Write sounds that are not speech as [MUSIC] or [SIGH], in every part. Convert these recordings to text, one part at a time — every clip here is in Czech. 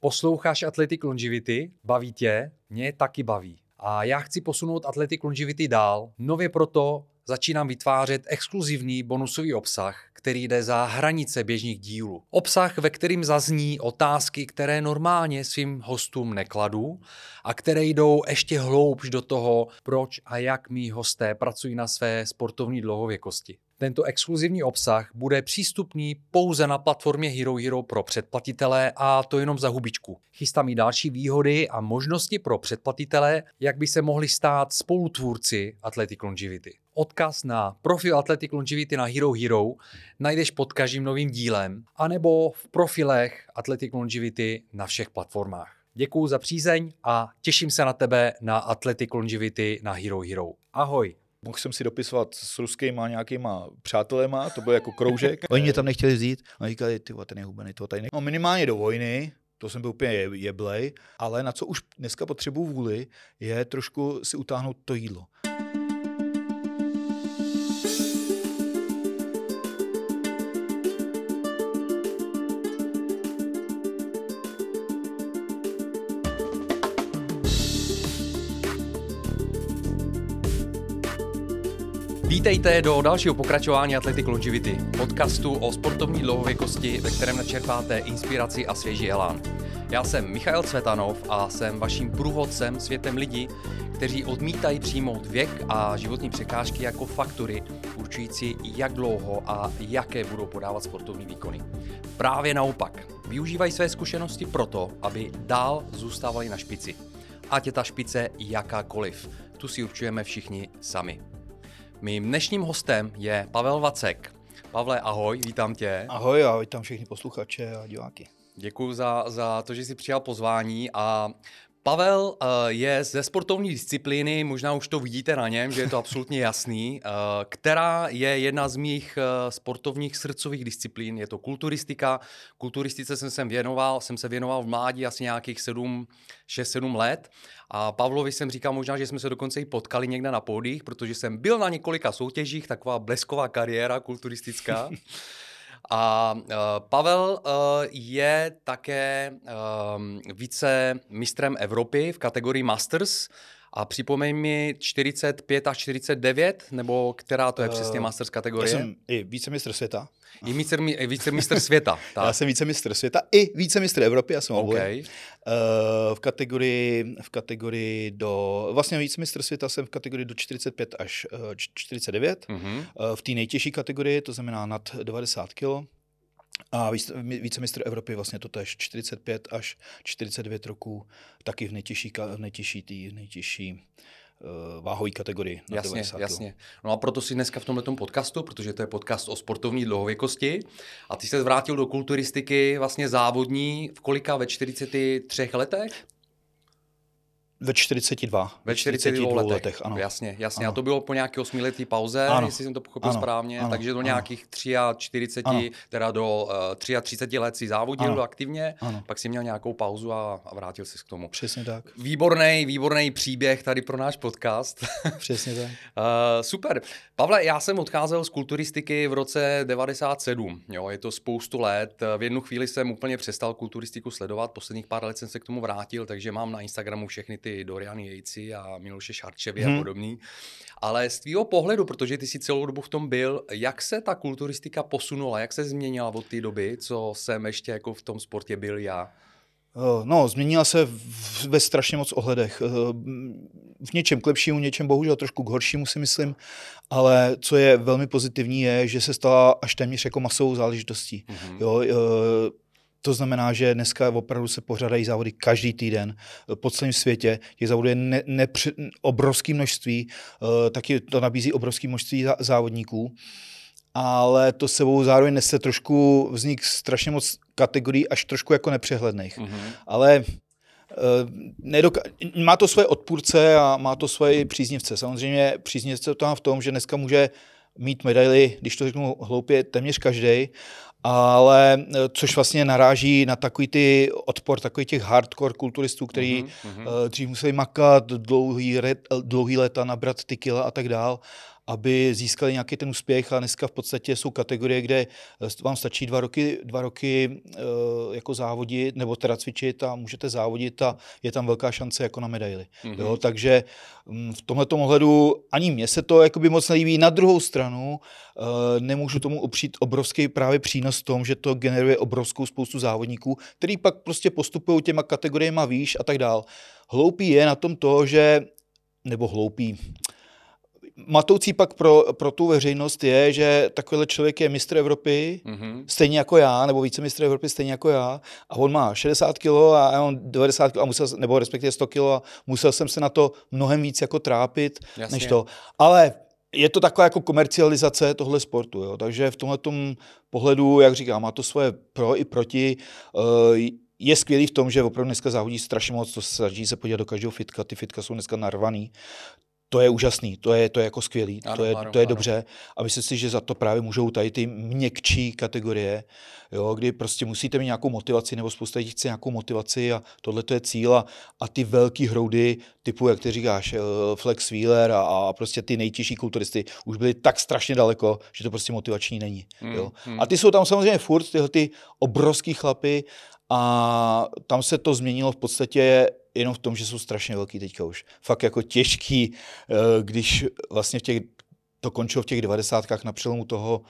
Posloucháš Athletic Longevity? Baví tě? Mě taky baví. A já chci posunout Athletic Longevity dál. Nově proto začínám vytvářet exkluzivní bonusový obsah, který jde za hranice běžných dílů. Obsah, ve kterým zazní otázky, které normálně svým hostům nekladu a které jdou ještě hloubš do toho, proč a jak mý hosté pracují na své sportovní dlouhověkosti. Tento exkluzivní obsah bude přístupný pouze na platformě Hero Hero pro předplatitele a to jenom za hubičku. Chystám i další výhody a možnosti pro předplatitele, jak by se mohli stát spolutvůrci Athletic Longevity. Odkaz na profil Athletic Longevity na Hero Hero najdeš pod každým novým dílem, anebo v profilech Athletic Longevity na všech platformách. Děkuji za přízeň a těším se na tebe na Athletic Longevity na Hero Hero. Ahoj! Mohl jsem si dopisovat s ruskýma nějakýma přátelema, to byl jako kroužek. [LAUGHS] Oni mě tam nechtěli vzít. A říkali, ty ten je hubený, to tady ne... No minimálně do vojny, to jsem byl úplně jeblej, ale na co už dneska potřebuju vůli, je trošku si utáhnout to jídlo. Vítejte do dalšího pokračování Athletic Longevity, podcastu o sportovní dlouhověkosti, ve kterém načerpáte inspiraci a svěží elán. Já jsem Michail Cvetanov a jsem vaším průvodcem světem lidí, kteří odmítají přijmout věk a životní překážky jako faktory určující, jak dlouho a jaké budou podávat sportovní výkony. Právě naopak, využívají své zkušenosti proto, aby dál zůstávali na špici. Ať je ta špice jakákoliv, tu si určujeme všichni sami. Mým dnešním hostem je Pavel Vacek. Pavle, ahoj, vítám tě. Ahoj a vítám všechny posluchače a diváky. Děkuji za, za to, že jsi přijal pozvání a Pavel uh, je ze sportovní disciplíny, možná už to vidíte na něm, že je to absolutně jasný, uh, která je jedna z mých uh, sportovních srdcových disciplín, je to kulturistika. Kulturistice jsem se věnoval, jsem se věnoval v mládí asi nějakých 7, 6-7 let a Pavlovi jsem říkal možná, že jsme se dokonce i potkali někde na pódích, protože jsem byl na několika soutěžích, taková blesková kariéra kulturistická. [LAUGHS] A uh, Pavel uh, je také uh, více mistrem Evropy v kategorii Masters. A připomeň mi 45 až 49, nebo která to je přesně Masters kategorie? Já jsem i vícemistr světa. I více, vícemistr světa. [LAUGHS] Tak. Já jsem vícemistr světa i vícemistr Evropy, já jsem okay. Uh, v, kategorii, v kategorii do, vlastně vícemistr světa jsem v kategorii do 45 až uh, 49. Uh-huh. Uh, v té nejtěžší kategorii, to znamená nad 90 kg. A vícemistr Evropy vlastně to tež 45 až 49 roků, taky v nejtěžší, v nejtěžší, tý, nejtěžší uh, váhové kategorii. Na jasně, jasně. No a proto si dneska v tomto podcastu, protože to je podcast o sportovní dlouhověkosti, a ty se vrátil do kulturistiky vlastně závodní v kolika ve 43 letech? Ve 42. Ve 42, 42 letech. letech ano. Jasně, jasně. Ano. A to bylo po nějaké osmiletý pauze, ano. jestli jsem to pochopil ano. správně. Ano. Takže do nějakých 43, ano. teda do uh, eh, 33 let si závodil ano. aktivně, ano. pak si měl nějakou pauzu a, a vrátil se k tomu. Přesně tak. Výborný, výborný příběh tady pro náš podcast. [LAUGHS] Přesně tak. uh, super. Pavle, já jsem odcházel z kulturistiky v roce 97. Jo, je to spoustu let. V jednu chvíli jsem úplně přestal kulturistiku sledovat. Posledních pár let jsem se k tomu vrátil, takže mám na Instagramu všechny ty ty Doriany Jejci a Miloše Šarčevy hmm. a podobný. Ale z tvýho pohledu, protože ty si celou dobu v tom byl, jak se ta kulturistika posunula, jak se změnila od té doby, co jsem ještě jako v tom sportě byl já? Eh, no, změnila se ve strašně moc ohledech. Eh, v něčem k lepšímu, něčem bohužel trošku k horšímu si myslím, ale co je velmi pozitivní je, že se stala až téměř jako masovou záležitostí. Mm-hmm. Jo, eh, to znamená, že dneska opravdu se pořádají závody každý týden po celém světě. Těch závodů je ne, nepři, obrovské množství, uh, taky to nabízí obrovské množství závodníků. Ale to sebou zároveň nese trošku vznik strašně moc kategorií, až trošku jako nepřehledných. Mm-hmm. Ale uh, nedoka- má to svoje odpůrce a má to svoje příznivce. Samozřejmě příznivce to má v tom, že dneska může mít medaily, když to řeknu hloupě, téměř každý, ale eh, což vlastně naráží na takový ty odpor takový těch hardcore kulturistů, který uh-huh. dřív museli makat dlouhý, dlouhý leta, nabrat ty kila a tak dál. Aby získali nějaký ten úspěch a dneska v podstatě jsou kategorie, kde vám stačí dva roky, dva roky jako závodit nebo teda cvičit a můžete závodit a je tam velká šance jako na medaily. Mm-hmm. Jo, takže mm, v tomhle ohledu ani mně se to jakoby moc nelíbí. Na druhou stranu nemůžu tomu opřít obrovský právě přínos v tom, že to generuje obrovskou spoustu závodníků, který pak prostě postupují těma kategoriemi výš a tak dál. Hloupý je na tom to, že, nebo hloupý, matoucí pak pro, pro tu veřejnost je, že takovýhle člověk je mistr Evropy, mm-hmm. stejně jako já, nebo více mistr Evropy stejně jako já, a on má 60 kg a já mám 90 kg, a musel, nebo respektive 100 kg a musel jsem se na to mnohem víc jako trápit, Jasně. než to. Ale je to taková jako komercializace tohle sportu, jo? takže v tomhle pohledu, jak říkám, má to svoje pro i proti. Uh, je skvělý v tom, že opravdu dneska závodí strašně moc, to se snaží se podívat do každého fitka, ty fitka jsou dneska narvaný. To je úžasný, to je, to je jako skvělý, ano, to je, ano, to je ano. dobře a myslím si, že za to právě můžou tady ty měkčí kategorie, jo, kdy prostě musíte mít nějakou motivaci nebo spousta lidí chce nějakou motivaci a tohle to je cíl a, a ty velký hroudy typu, jak ty říkáš, eh, Flex Wheeler a, a prostě ty nejtěžší kulturisty už byly tak strašně daleko, že to prostě motivační není. Mm, jo. Mm. A ty jsou tam samozřejmě furt tyhle ty obrovský chlapy a tam se to změnilo v podstatě jenom v tom, že jsou strašně velký teďka už. Fakt jako těžký, eh, když vlastně v těch, to končilo v těch devadesátkách na přelomu toho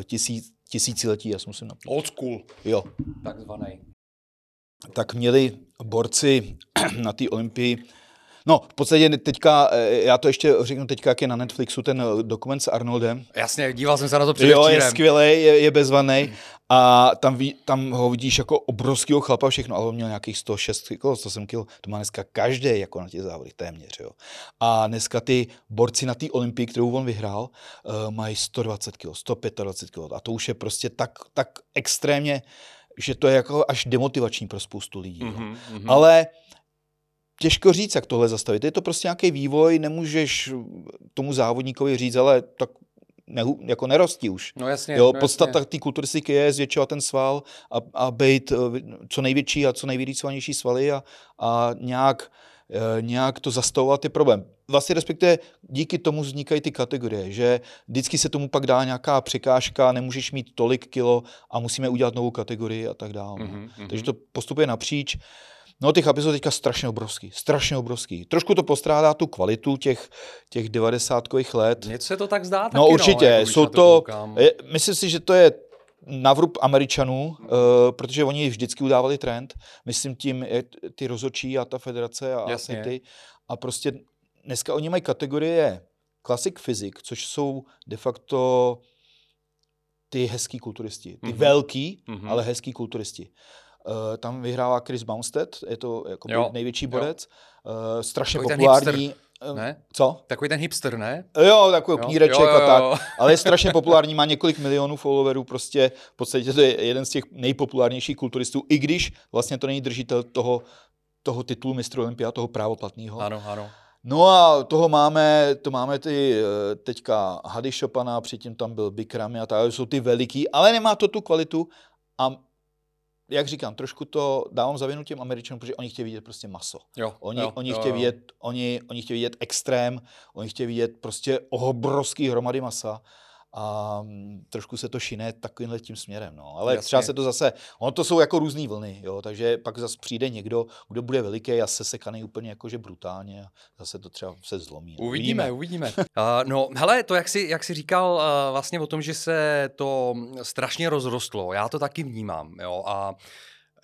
eh, tisíc, tisíciletí, já jsem musím napít. Old school. Jo. Takzvaný. Tak měli borci [CLEARS THROAT] na té olympii No, v podstatě teďka, eh, já to ještě řeknu teďka, jak je na Netflixu ten eh, dokument s Arnoldem. Jasně, díval jsem se na to předevčírem. Jo, je skvělý, je, je bezvaný. A tam, ví, tam ho vidíš jako obrovského chlapa všechno, ale on měl nějakých 106 kg, 107 kg, to má dneska každý jako na těch závodech téměř. Jo. A dneska ty borci na té olympii, kterou on vyhrál, uh, mají 120 kg, 125 kg. A to už je prostě tak, tak extrémně, že to je jako až demotivační pro spoustu lidí. Mm-hmm, mm-hmm. Ale těžko říct, jak tohle zastavit. Je to prostě nějaký vývoj, nemůžeš tomu závodníkovi říct, ale tak ne, jako nerostí už. No jasně. Jo, no podstata té kulturistiky je zvětšovat ten sval a, a být eh, co největší a co nejvýrýcovanější svaly a, a nějak, eh, nějak to zastavovat je problém. Vlastně respektive díky tomu vznikají ty kategorie, že vždycky se tomu pak dá nějaká překážka, nemůžeš mít tolik kilo a musíme udělat novou kategorii a tak dále. Mm-hmm, Takže to postupuje napříč. No ty chlapy jsou teďka strašně obrovský, strašně obrovský. Trošku to postrádá tu kvalitu těch, těch 90 let. Něco se to tak zdá taky, No určitě, no, jako jsou to, to myslím si, že to je na vrub Američanů, uh, protože oni vždycky udávali trend. Myslím tím je, ty rozočí a ta federace a Jasně. ty. A prostě dneska oni mají kategorie Classic Physics, což jsou de facto ty hezký kulturisti. Ty mm-hmm. velký, mm-hmm. ale hezký kulturisti. Uh, tam vyhrává Chris Bumstead, je to jako největší borec, uh, strašně Takový populární. Eh, ne? Co? Takový ten hipster, ne? Jo, takový kníreček a tak. [LAUGHS] Ale je strašně populární, má několik milionů followerů, prostě v podstatě to je jeden z těch nejpopulárnějších kulturistů, i když vlastně to není držitel toho, toho titulu mistra Olympia, toho právoplatného. Ano, ano. No a toho máme, to máme ty teďka Hady Chopana, předtím tam byl Bikrami a tak, jsou ty veliký, ale nemá to tu kvalitu a jak říkám, trošku to dávám za vinu těm Američanům, protože oni chtějí vidět prostě maso. Jo, oni, jo, oni, jo, chtějí jo. Vidět, oni, oni chtějí vidět extrém, oni chtějí vidět prostě obrovský hromady masa a mm, trošku se to šine takovýmhle tím směrem. No. Ale Jasně. třeba se to zase, ono to jsou jako různé vlny, jo, takže pak zase přijde někdo, kdo bude veliký a se sekaný úplně jakože brutálně a zase to třeba se zlomí. Uvidíme, uvidíme. uh, [LAUGHS] no, hele, to jak jsi, jak jsi říkal uh, vlastně o tom, že se to strašně rozrostlo, já to taky vnímám, jo, a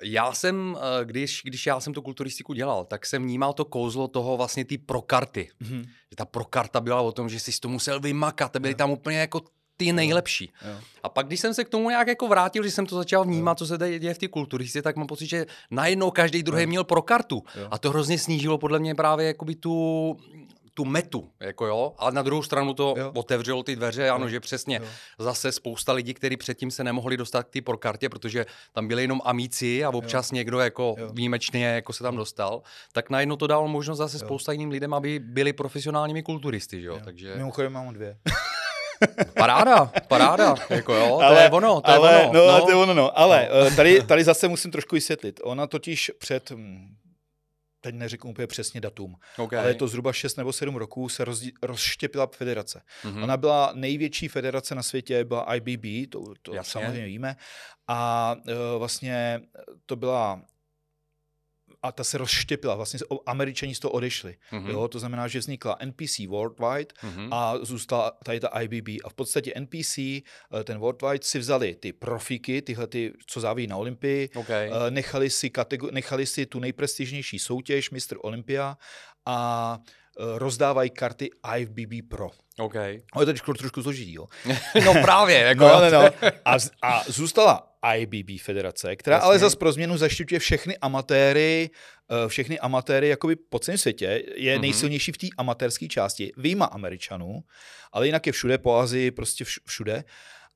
já jsem, když, když já jsem tu kulturistiku dělal, tak jsem vnímal to kouzlo toho vlastně ty prokarty. Mm-hmm. Že ta prokarta byla o tom, že jsi to musel vymakat, byly tam úplně jako ty nejlepší. Jo. Jo. A pak, když jsem se k tomu nějak jako vrátil, že jsem to začal vnímat, jo. co se tady děje v té kulturistice, tak mám pocit, že najednou každý druhý jo. měl pro kartu. Jo. A to hrozně snížilo podle mě právě jakoby tu tu metu, jako jo, ale na druhou stranu to jo. otevřelo ty dveře, ano, jo. že přesně jo. zase spousta lidí, kteří předtím se nemohli dostat k té prokartě, protože tam byli jenom amíci a občas jo. někdo jako jo. výjimečně jako se tam dostal, tak najednou to dalo možnost zase jo. spousta jiným lidem, aby byli profesionálními kulturisty, že jo, jo. takže... Mimochodem mám dvě. [LAUGHS] Paráda, paráda, jako jo, ale, to je ono, to ale, je ono. No, no. to je ono, no. Ale no. Eh, tady, [LAUGHS] tady zase musím trošku vysvětlit. Ona totiž před hm, teď neřeknu úplně přesně datum, Okay. ale je to zhruba 6 nebo 7 roků, se rozdí, rozštěpila federace. Mhm. Ona byla největší federace na světě, byla IBB, to, to Jasně. samozřejmě víme. A uh, vlastně to byla a ta se rozštěpila, vlastně američani z toho odešli. Mhm. Jo, to znamená, že vznikla NPC Worldwide Mhm. a zůstala tady ta IBB. A v podstatě NPC, eh, ten Worldwide, si vzali ty profíky, tyhle, ty, co záví na Olympii, Okay. eh, nechali si, katego- nechali si tu nejprestižnější soutěž Mr. Olympia a eh, rozdávají karty IFBB Pro. Okay. Je to trošku, trošku složitý, jo. [LAUGHS] No právě, jako No, no, no. [LAUGHS] A, a zůstala IBB federace, která Jasně. ale zase pro změnu zaštiťuje všechny amatéry, eh, všechny amatéry jakoby po celém světě, je Mhm. nejsilnější v té amatérské části, výjima Američanů, ale jinak je všude po Azii, prostě vš- všude.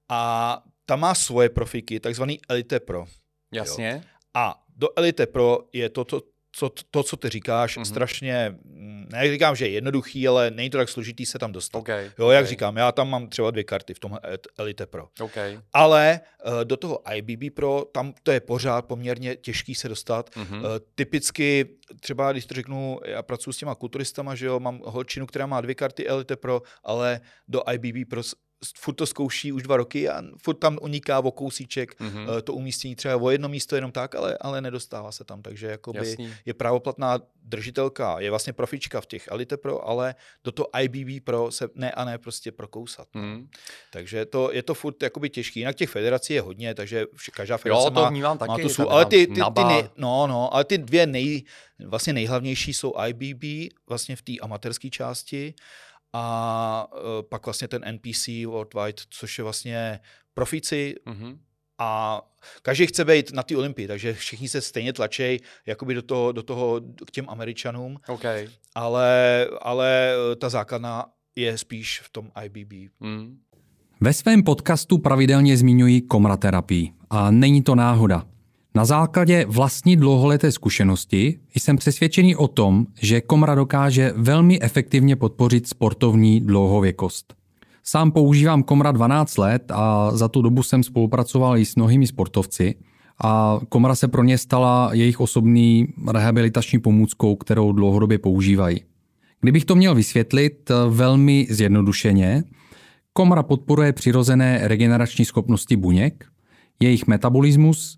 A tam má svoje profiky, takzvaný Elite Pro. Jasně. A do Elite Pro je to, to, co, to, co ty říkáš, Mhm. mm-hmm. strašně, mm, ne říkám, že je jednoduchý, ale není to tak složitý se tam dostat. Okay. Jo, jak okay. říkám, já tam mám třeba dvě karty v tom Elite Pro. Okay. Ale eh, do toho IBB Pro, tam to je pořád poměrně těžký se dostat. Mhm. Eh, Typicky, třeba když to řeknu, já pracuji s těma kulturistama, že jo, mám holčinu, která má dvě karty Elite Pro, ale do IBB Pro furt to zkouší už dva roky a furt tam uniká o kousíček Mhm. eh, to umístění třeba o jedno místo jenom tak, ale, ale nedostává se tam, takže jakoby Jasný. je právoplatná držitelka, je vlastně profička v těch Elite Pro, ale do toho IBB Pro se ne a ne prostě prokousat. Mhm. Takže to, je to furt jakoby těžký. Jinak těch federací je hodně, takže každá federace Jo, to má, vnímám má to tady svůj, ale ty, ty, ty nej, no, no, ale ty dvě nej, vlastně nejhlavnější jsou IBB, vlastně v té amatérské části a uh, pak vlastně ten NPC Worldwide, což je vlastně profici Mhm. a každý chce být na té Olympii, takže všichni se stejně tlačej jakoby do toho, do toho k těm Američanům, Okay. ale, ale eh, ta základna je spíš v tom IBB. Mhm. Ve svém podcastu pravidelně zmiňuji komraterapii a není to náhoda. Na základě vlastní dlouholeté zkušenosti jsem přesvědčený o tom, že komra dokáže velmi efektivně podpořit sportovní dlouhověkost. Sám používám komra 12 let a za tu dobu jsem spolupracoval i s mnohými sportovci a komra se pro ně stala jejich osobní rehabilitační pomůckou, kterou dlouhodobě používají. Kdybych to měl vysvětlit eh, velmi zjednodušeně, komra podporuje přirozené regenerační schopnosti buněk, jejich metabolismus,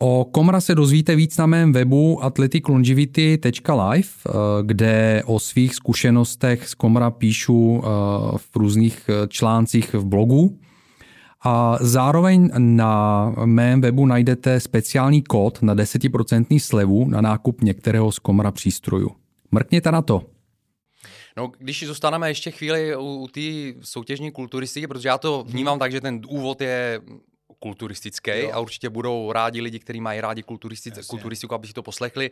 O Komra se dozvíte víc na mém webu athleticlongivity.live, eh, kde o svých zkušenostech z Komra píšu eh, v různých eh, článcích v blogu. A zároveň na mém webu najdete speciální kód na 10% slevu na nákup některého z Komra přístrojů. Mrkněte na to. No, když zůstaneme ještě chvíli u, u té soutěžní kulturistiky, protože já to vnímám tak, že ten úvod je kulturistický Jo. a určitě budou rádi lidi, kteří mají rádi kulturistic, kulturistiku, aby si to poslechli.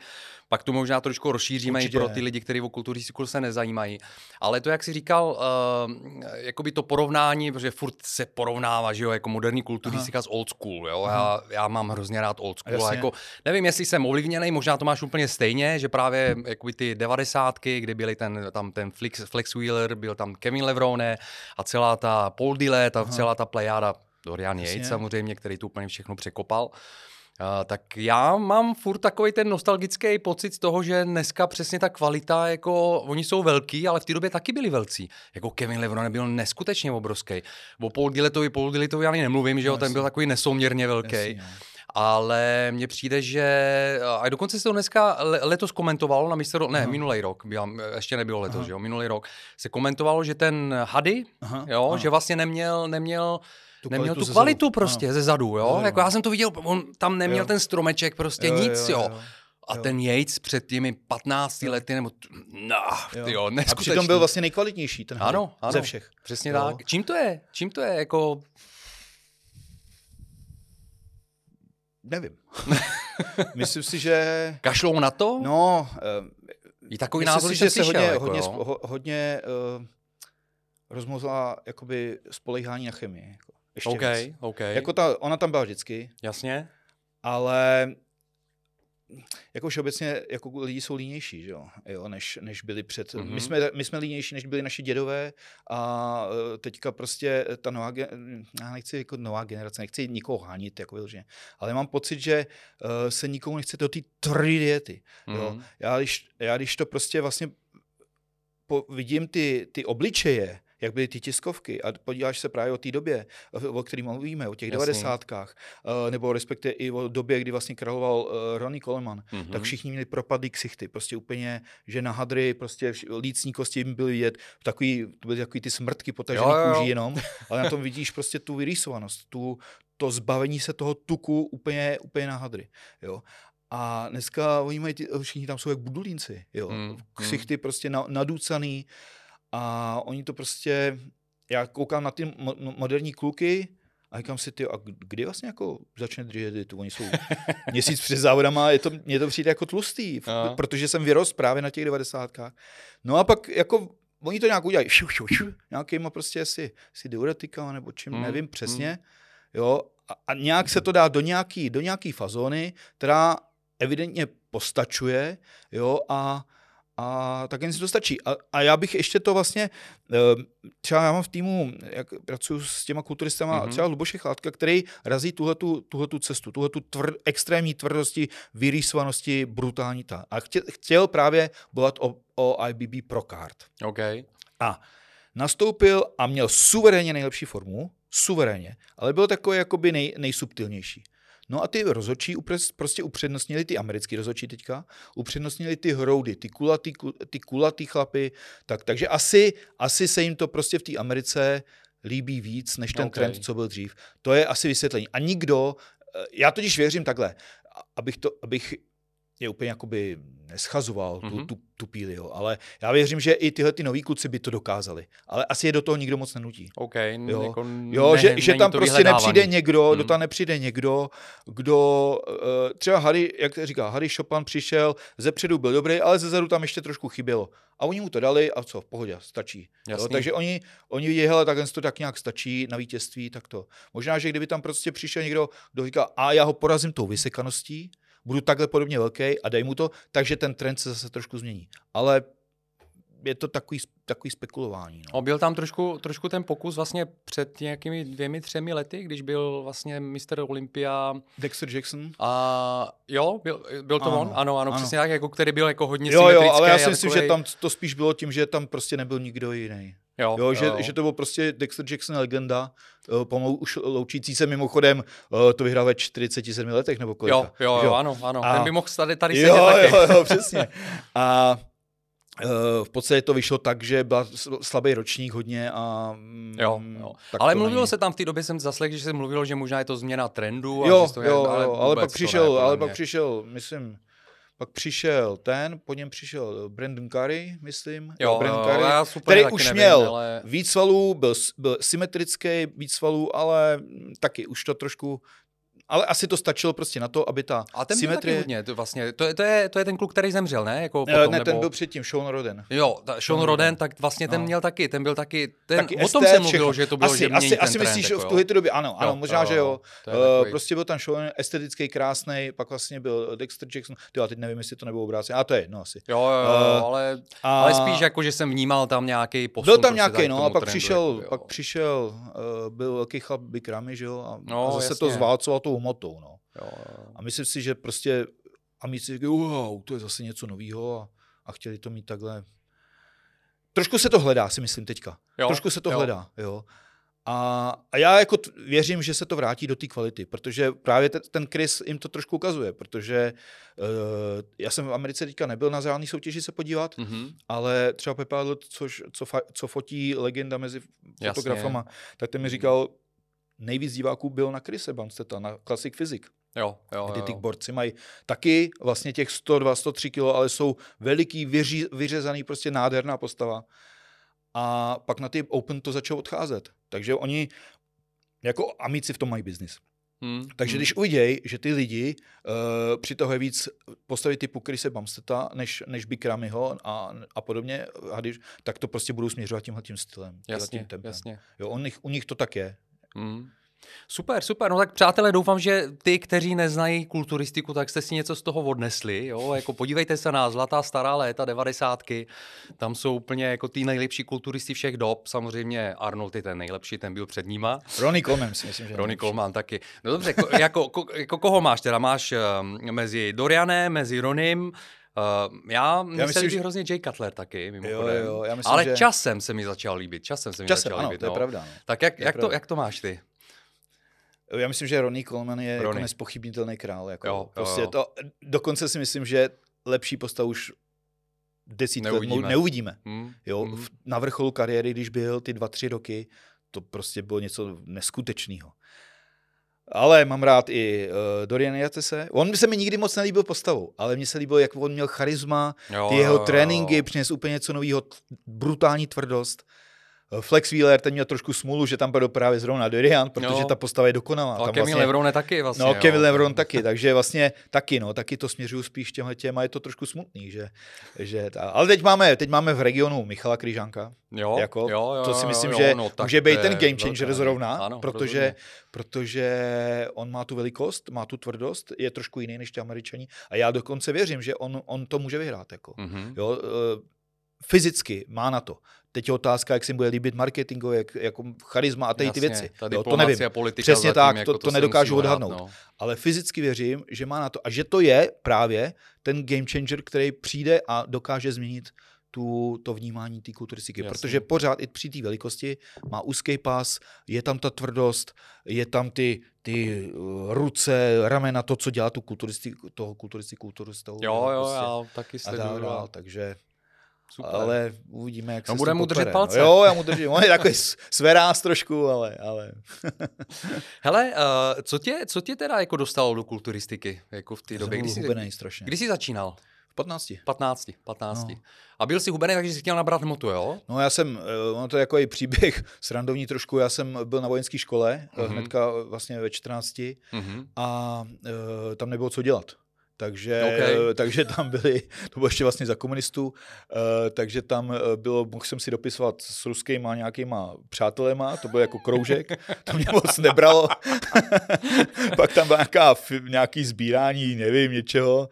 Pak to možná trošku rozšíříme Určitě. i pro ty lidi, kteří o kulturistiku se nezajímají. Ale to, jak jsi říkal, uh, jakoby to porovnání, protože furt se porovnává, že jo, jako moderní kulturistika s old school, jo. Já, já mám hrozně rád old school. A jako, nevím, jestli jsem ovlivněný, možná to máš úplně stejně, že právě jakoby ty devadesátky, kdy byly ten, tam ten Flex, Flex Wheeler, byl tam Kevin Levrone a celá ta Paul Dillett a celá ta plejáda Dorian Jasně. Yates samozřejmě, který tu úplně všechno překopal. Uh, tak já mám furt takový ten nostalgický pocit z toho, že dneska přesně ta kvalita, jako oni jsou velký, ale v té době taky byli velcí. Jako Kevin Levrone byl neskutečně obrovský. O Paul Dillettovi, Paul Dillettovi ani nemluvím, že jo, ten byl takový nesouměrně velký. Jasně, no. Ale mně přijde, že a dokonce se to dneska le- letos komentovalo na mistr, ne, Aha. minulý rok, byla, ještě nebylo letos, Aha. že jo, minulý rok, se komentovalo, že ten Hady, Aha, jo, ano. že vlastně neměl, neměl Tu neměl kvalitu tu kvalitu prostě Ano. ze zadu, jo? Ze zadu, jako já jsem to viděl, on tam neměl Jo. ten stromeček, prostě Jo, nic, jo. jo, jo. A jo. ten Yates před těmi 15 lety, nebo, t- no, Jo. jo, A přitom byl vlastně nejkvalitnější ten ano, ano, ze všech. Přesně Jo. tak. Čím to je? Čím to je? Jako, Nevím. [LAUGHS] Myslím si, že kašlou na to? no, eh, I takový Myslím názor si, že se hodně, jako, hodně, jo. hodně uh, rozmozla jakoby spolehání na chemii. Ještě OK, víc. OK, Jako ta, ona tam byla vždycky, jasně. ale jako všeobecně jako lidi jsou línější, že jo? Jo, než, než byli před. Mm-hmm. Mhm. My, jsme, my jsme línější, než byli naši dědové a eh, teďka prostě ta nová, já nechci jako nová generace, nechci nikoho hánit, jako vyloženě, ale mám pocit, že uh, se nikomu nechce do té tvrdé diety. Jo? Mhm. Já, když, já když to prostě vlastně po, vidím ty, ty obličeje, jak byly ty tiskovky a podíváš se právě o té době, o které mluvíme, o těch devadesátkách, uh, nebo respektive i o době, kdy vlastně královal uh, Ronnie Coleman, Mhm. tak všichni měli propadlý ksichty, prostě úplně, že na hadry, prostě lícní kosti jim byly vidět, takový, to byly takový ty smrtky potažený Jo, jo, jo. kůží jenom, ale na tom vidíš prostě tu vyrýsovanost, tu, to zbavení se toho tuku úplně, úplně na hadry, jo. A dneska oni mají, ty, všichni tam jsou jak budulínci, jo. Mm, mm. Ksichty prostě na, naducaný a oni to prostě, já koukám na ty mo- mo- moderní kluky a říkám si, ty, a kdy vlastně jako začne držet diety? Oni jsou [LAUGHS] měsíc před závodama, je to, mně to přijde jako tlustý, Aha. protože jsem vyrost právě na těch devadesátkách. No a pak jako oni to nějak udělají, šu, šu, šu, nějakýma prostě asi, asi diuretikama nebo čím, Mm, nevím přesně, jo, a, a nějak se to dá do nějaký, do nějaký fazóny, která evidentně postačuje, jo, a a tak jen si to stačí. A, a já bych ještě to vlastně, eh, třeba já mám v týmu, jak pracuji s těma kulturistama, Mhm. mm-hmm. třeba Luboše Chládka, který razí tuhletu, tuhletu cestu, tuhletu tvr, extrémní tvrdosti, vyrýsovanosti, brutální ta. A chtěl, chtěl právě bojovat o, o IBB Pro Card. OK. A nastoupil a měl suverénně nejlepší formu, suverénně, ale byl takový jakoby nej, nejsubtilnější. No a ty rozhodčí upres, prostě upřednostnili, ty americký rozhodčí teďka, upřednostnili ty hroudy, ty kulatý, ku- ty kulatý chlapy, tak, takže asi, asi se jim to prostě v té Americe líbí víc, než ten OK. trend, co byl dřív. To je asi vysvětlení. A nikdo, eh, já totiž věřím takhle, abych, to, abych je úplně jakoby neschazoval tu, Mhm. tu, tu píli, jo. ale já věřím, že i tyhle ty noví kluci by to dokázali. Ale asi je do toho nikdo moc nenutí. OK. Jo. Jako Jo, ne, že, že není tam to prostě nepřijde někdo, Mhm. kdo tam nepřijde někdo, kdo, eh, třeba Harry, jak říká, Harry Chopin přišel, ze předu byl dobrý, ale ze zadu tam ještě trošku chybělo. A oni mu to dali a co, v pohodě, stačí. Jo, takže oni, oni viděli, hele, takhle to tak nějak stačí na vítězství, tak to. Možná, že kdyby tam prostě přišel někdo, kdo říká, a já ho porazím tou vysekaností, budu takhle podobně velký a dej mu to, takže ten trend se zase trošku změní. Ale je to takový, takový spekulování. No. O, byl tam trošku, trošku ten pokus vlastně před nějakými dvěmi, třemi lety, když byl vlastně Mr. Olympia Dexter Jackson, a jo, byl, byl to Ano, on? Ano, ano, ano. přesně tak, jako který byl jako hodně Jo, jo, ale já si myslím, že takovej- tam to spíš bylo tím, že tam prostě nebyl nikdo jiný. jo, Jo, že, že to byl prostě Dexter Jackson legenda, eh, pomalu už loučící se mimochodem, eh, to vyhrál ve 47 letech nebo kolika. jo, jo, že jo, ano, ano, A- ten by mohl tady, tady sedět jo, taky. jo, jo, přesně. [LAUGHS] A v podstatě to vyšlo tak, že byl slabý ročník hodně a... mm, Jo, jo. tak ale mluvilo není. se tam v té době, jsem zaslech, že se mluvilo, že možná je to změna trendu. a Jo, že to jo, je, ale, ale pak přišel, ne, ale pak přišel, myslím, pak přišel ten, po něm přišel Brandon Curry, myslím. Jo, Brandon jo, Curry, já super který už nevím, měl ale- víc svalů, byl, byl symetrický víc svalů, ale mm, taky už to trošku, ale asi to stačilo prostě na to, aby ta A ten byl taky symetrie... hodně, to, vlastně, to, je, to, je, to je ten kluk, který zemřel, ne? Jako Eh, potom, ne, nebo... ten byl předtím, Sean Roden. Jo, ta, Sean Roden, tak vlastně ten No. měl taky, ten byl taky, ten, Taky o tom se mluvilo, všechno. že to bylo, asi, že asi, ten asi trend, myslíš, jako, v tuhle době, ano, ano, Jo, možná, jo, že jo. Eh, takový- prostě byl tam Sean estetický, krásný, pak vlastně byl Dexter Jackson, ty já teď nevím, jestli to nebylo obráceně, a to je jedno asi. Jo, jo, Eh, ale, A... ale spíš jako, že jsem vnímal tam nějaký posun. Byl tam prostě nějaký, no, a pak trendu, přišel, jako, pak přišel, uh, byl velký chlap Big Ramy, že jo, a, No, a zase to zválcoval tou motou, no. Jo, jo. A myslím si, že prostě, a my si říkají, wow, to je zase něco nového a, a chtěli to mít takhle. Trošku se to hledá, si myslím teďka. Jo, Trošku se to jo. hledá, jo. A, a já jako t- věřím, že se to vrátí do té kvality, protože právě te, ten Chris jim to trošku ukazuje, protože uh, já jsem v Americe teďka nebyl na reální soutěži se podívat, Mhm. ale třeba Pepa což, co, fa, co fotí legenda mezi Jasně. fotografama, tak ten mi říkal, nejvíc diváků byl na Chrise Bansteta, na Classic Physics, Jo, jo, kdy ty jo. borci mají taky vlastně těch 102, 103 kilo, ale jsou veliký, vyří, vyřezaný, prostě nádherná postava. A pak na ty Open to začalo odcházet. Takže oni, jako amici v tom mají biznis. Hmm. Takže když uvidějí, že ty lidi uh, přitahuje víc postavy typu Krise Bumsteta než, než Bikramyho a, a podobně, a když, tak to prostě budou směřovat tímhle tím stylem. Jasně, tím tempem. jasně. Jo, nich, u nich to tak je. Hmm. Super, super. No tak přátelé, doufám, že ty, kteří neznají kulturistiku, tak jste si něco z toho odnesli. Jo? Jako podívejte se na Zlatá stará léta, devadesátky. Tam jsou úplně jako ty nejlepší kulturisti všech dob. Samozřejmě Arnold je ten nejlepší, ten byl před nima. Ronnie Coleman si myslím, že Ronnie. Coleman taky. No dobře, ko, jako, ko, jako koho máš teda? Máš um, mezi Dorianem, mezi Ronim, Uh, já, se myslím, že- hrozně Jay Cutler taky, mimochodem. Jo, jo, já myslím, Ale že- časem se mi začal líbit, časem se mi Časem, začal ano, líbit. to je no. pravda. No. Tak jak, To je jak, to, pravda. jak to máš ty? Já myslím, že Ronnie Coleman je jako Ronnie. nespochybnitelný král. Jako, Jo, jo, prostě jo. To, dokonce si myslím, že lepší postavu už desítky let Neuvidíme. mo- neuvidíme. Hm? Jo, Hm? v- na vrcholu kariéry, když byl ty dva, tři roky, to prostě bylo něco neskutečného. Ale mám rád i uh, Dorian Jatese. On se mi nikdy moc nelíbil postavou, ale mně se líbilo, jak on měl charisma, Jo, ty jeho jo, tréninky přinesl úplně něco nového, brutální tvrdost. Flex Wheeler, ten měl trošku smůlu, že tam byl právě zrovna Dorian, protože Jo. ta postava je dokonalá. Tam Kevin vlastně- Lebron je taky vlastně. No, jo. Kevin Lebron taky, takže vlastně taky, no, taky to směřuju spíš těmhle těm a je to trošku smutný, že, že ta, ale teď máme, teď máme v regionu Michala Kryžánka, Jo, jako, jo, jo, to si jo, myslím, jo, že no, může být ten game changer zrovna, ano, protože, rozhodně. protože on má tu velikost, má tu tvrdost, je trošku jiný než ti američani a já dokonce věřím, že on, on to může vyhrát. Jako. Mhm. Jo, eh, fyzicky má na to. Teď je otázka, jak se jim bude líbit marketingově, jak, jako charisma a ty Jasně, věci. Jo, to nevím. Přesně zatím, tak, jako to- to nedokážu musí hrát, odhadnout. no. ale fyzicky věřím, že má na to. A že to je právě ten game changer, který přijde a dokáže změnit tu, to vnímání té kulturistiky. Jasně. Protože pořád i při té velikosti má úzký pas, je tam ta tvrdost, je tam ty, ty uh, ruce, ramena, to, co dělá tu kulturistiku, toho kulturistiku kulturistou. Jo, jo, prostě já taky a sleduju. dál, no. dál, takže, Super. ale uvidíme, jak No, se tím mu držet palce. No. Jo, já mu držím, on je takový s- sveráz trošku, ale, ale [LAUGHS] Hele, uh, co, tě, co tě teda jako dostalo do kulturistiky jako v té době? Kdy jsi, strašně. kdy jsi začínal? V 15. 15, 15. No. A byl jsi hubený, takže jsi chtěl nabrat hmotu, jo? No já jsem, eh, ono to je jako i příběh [LAUGHS] srandovní trošku, já jsem byl na vojenské škole, Mhm. mm-hmm. hnedka vlastně ve 14 Mhm. a e, tam nebylo co dělat. Takže, OK. okay. [LAUGHS] takže tam byli, to bylo ještě vlastně za komunistů, e, takže tam e, bylo, mohl jsem si dopisovat s ruskýma nějakýma přátelema, to byl jako kroužek, to mě moc nebralo. [LAUGHS] Pak tam byla nějaká, nějaký sbírání, nevím, něčeho,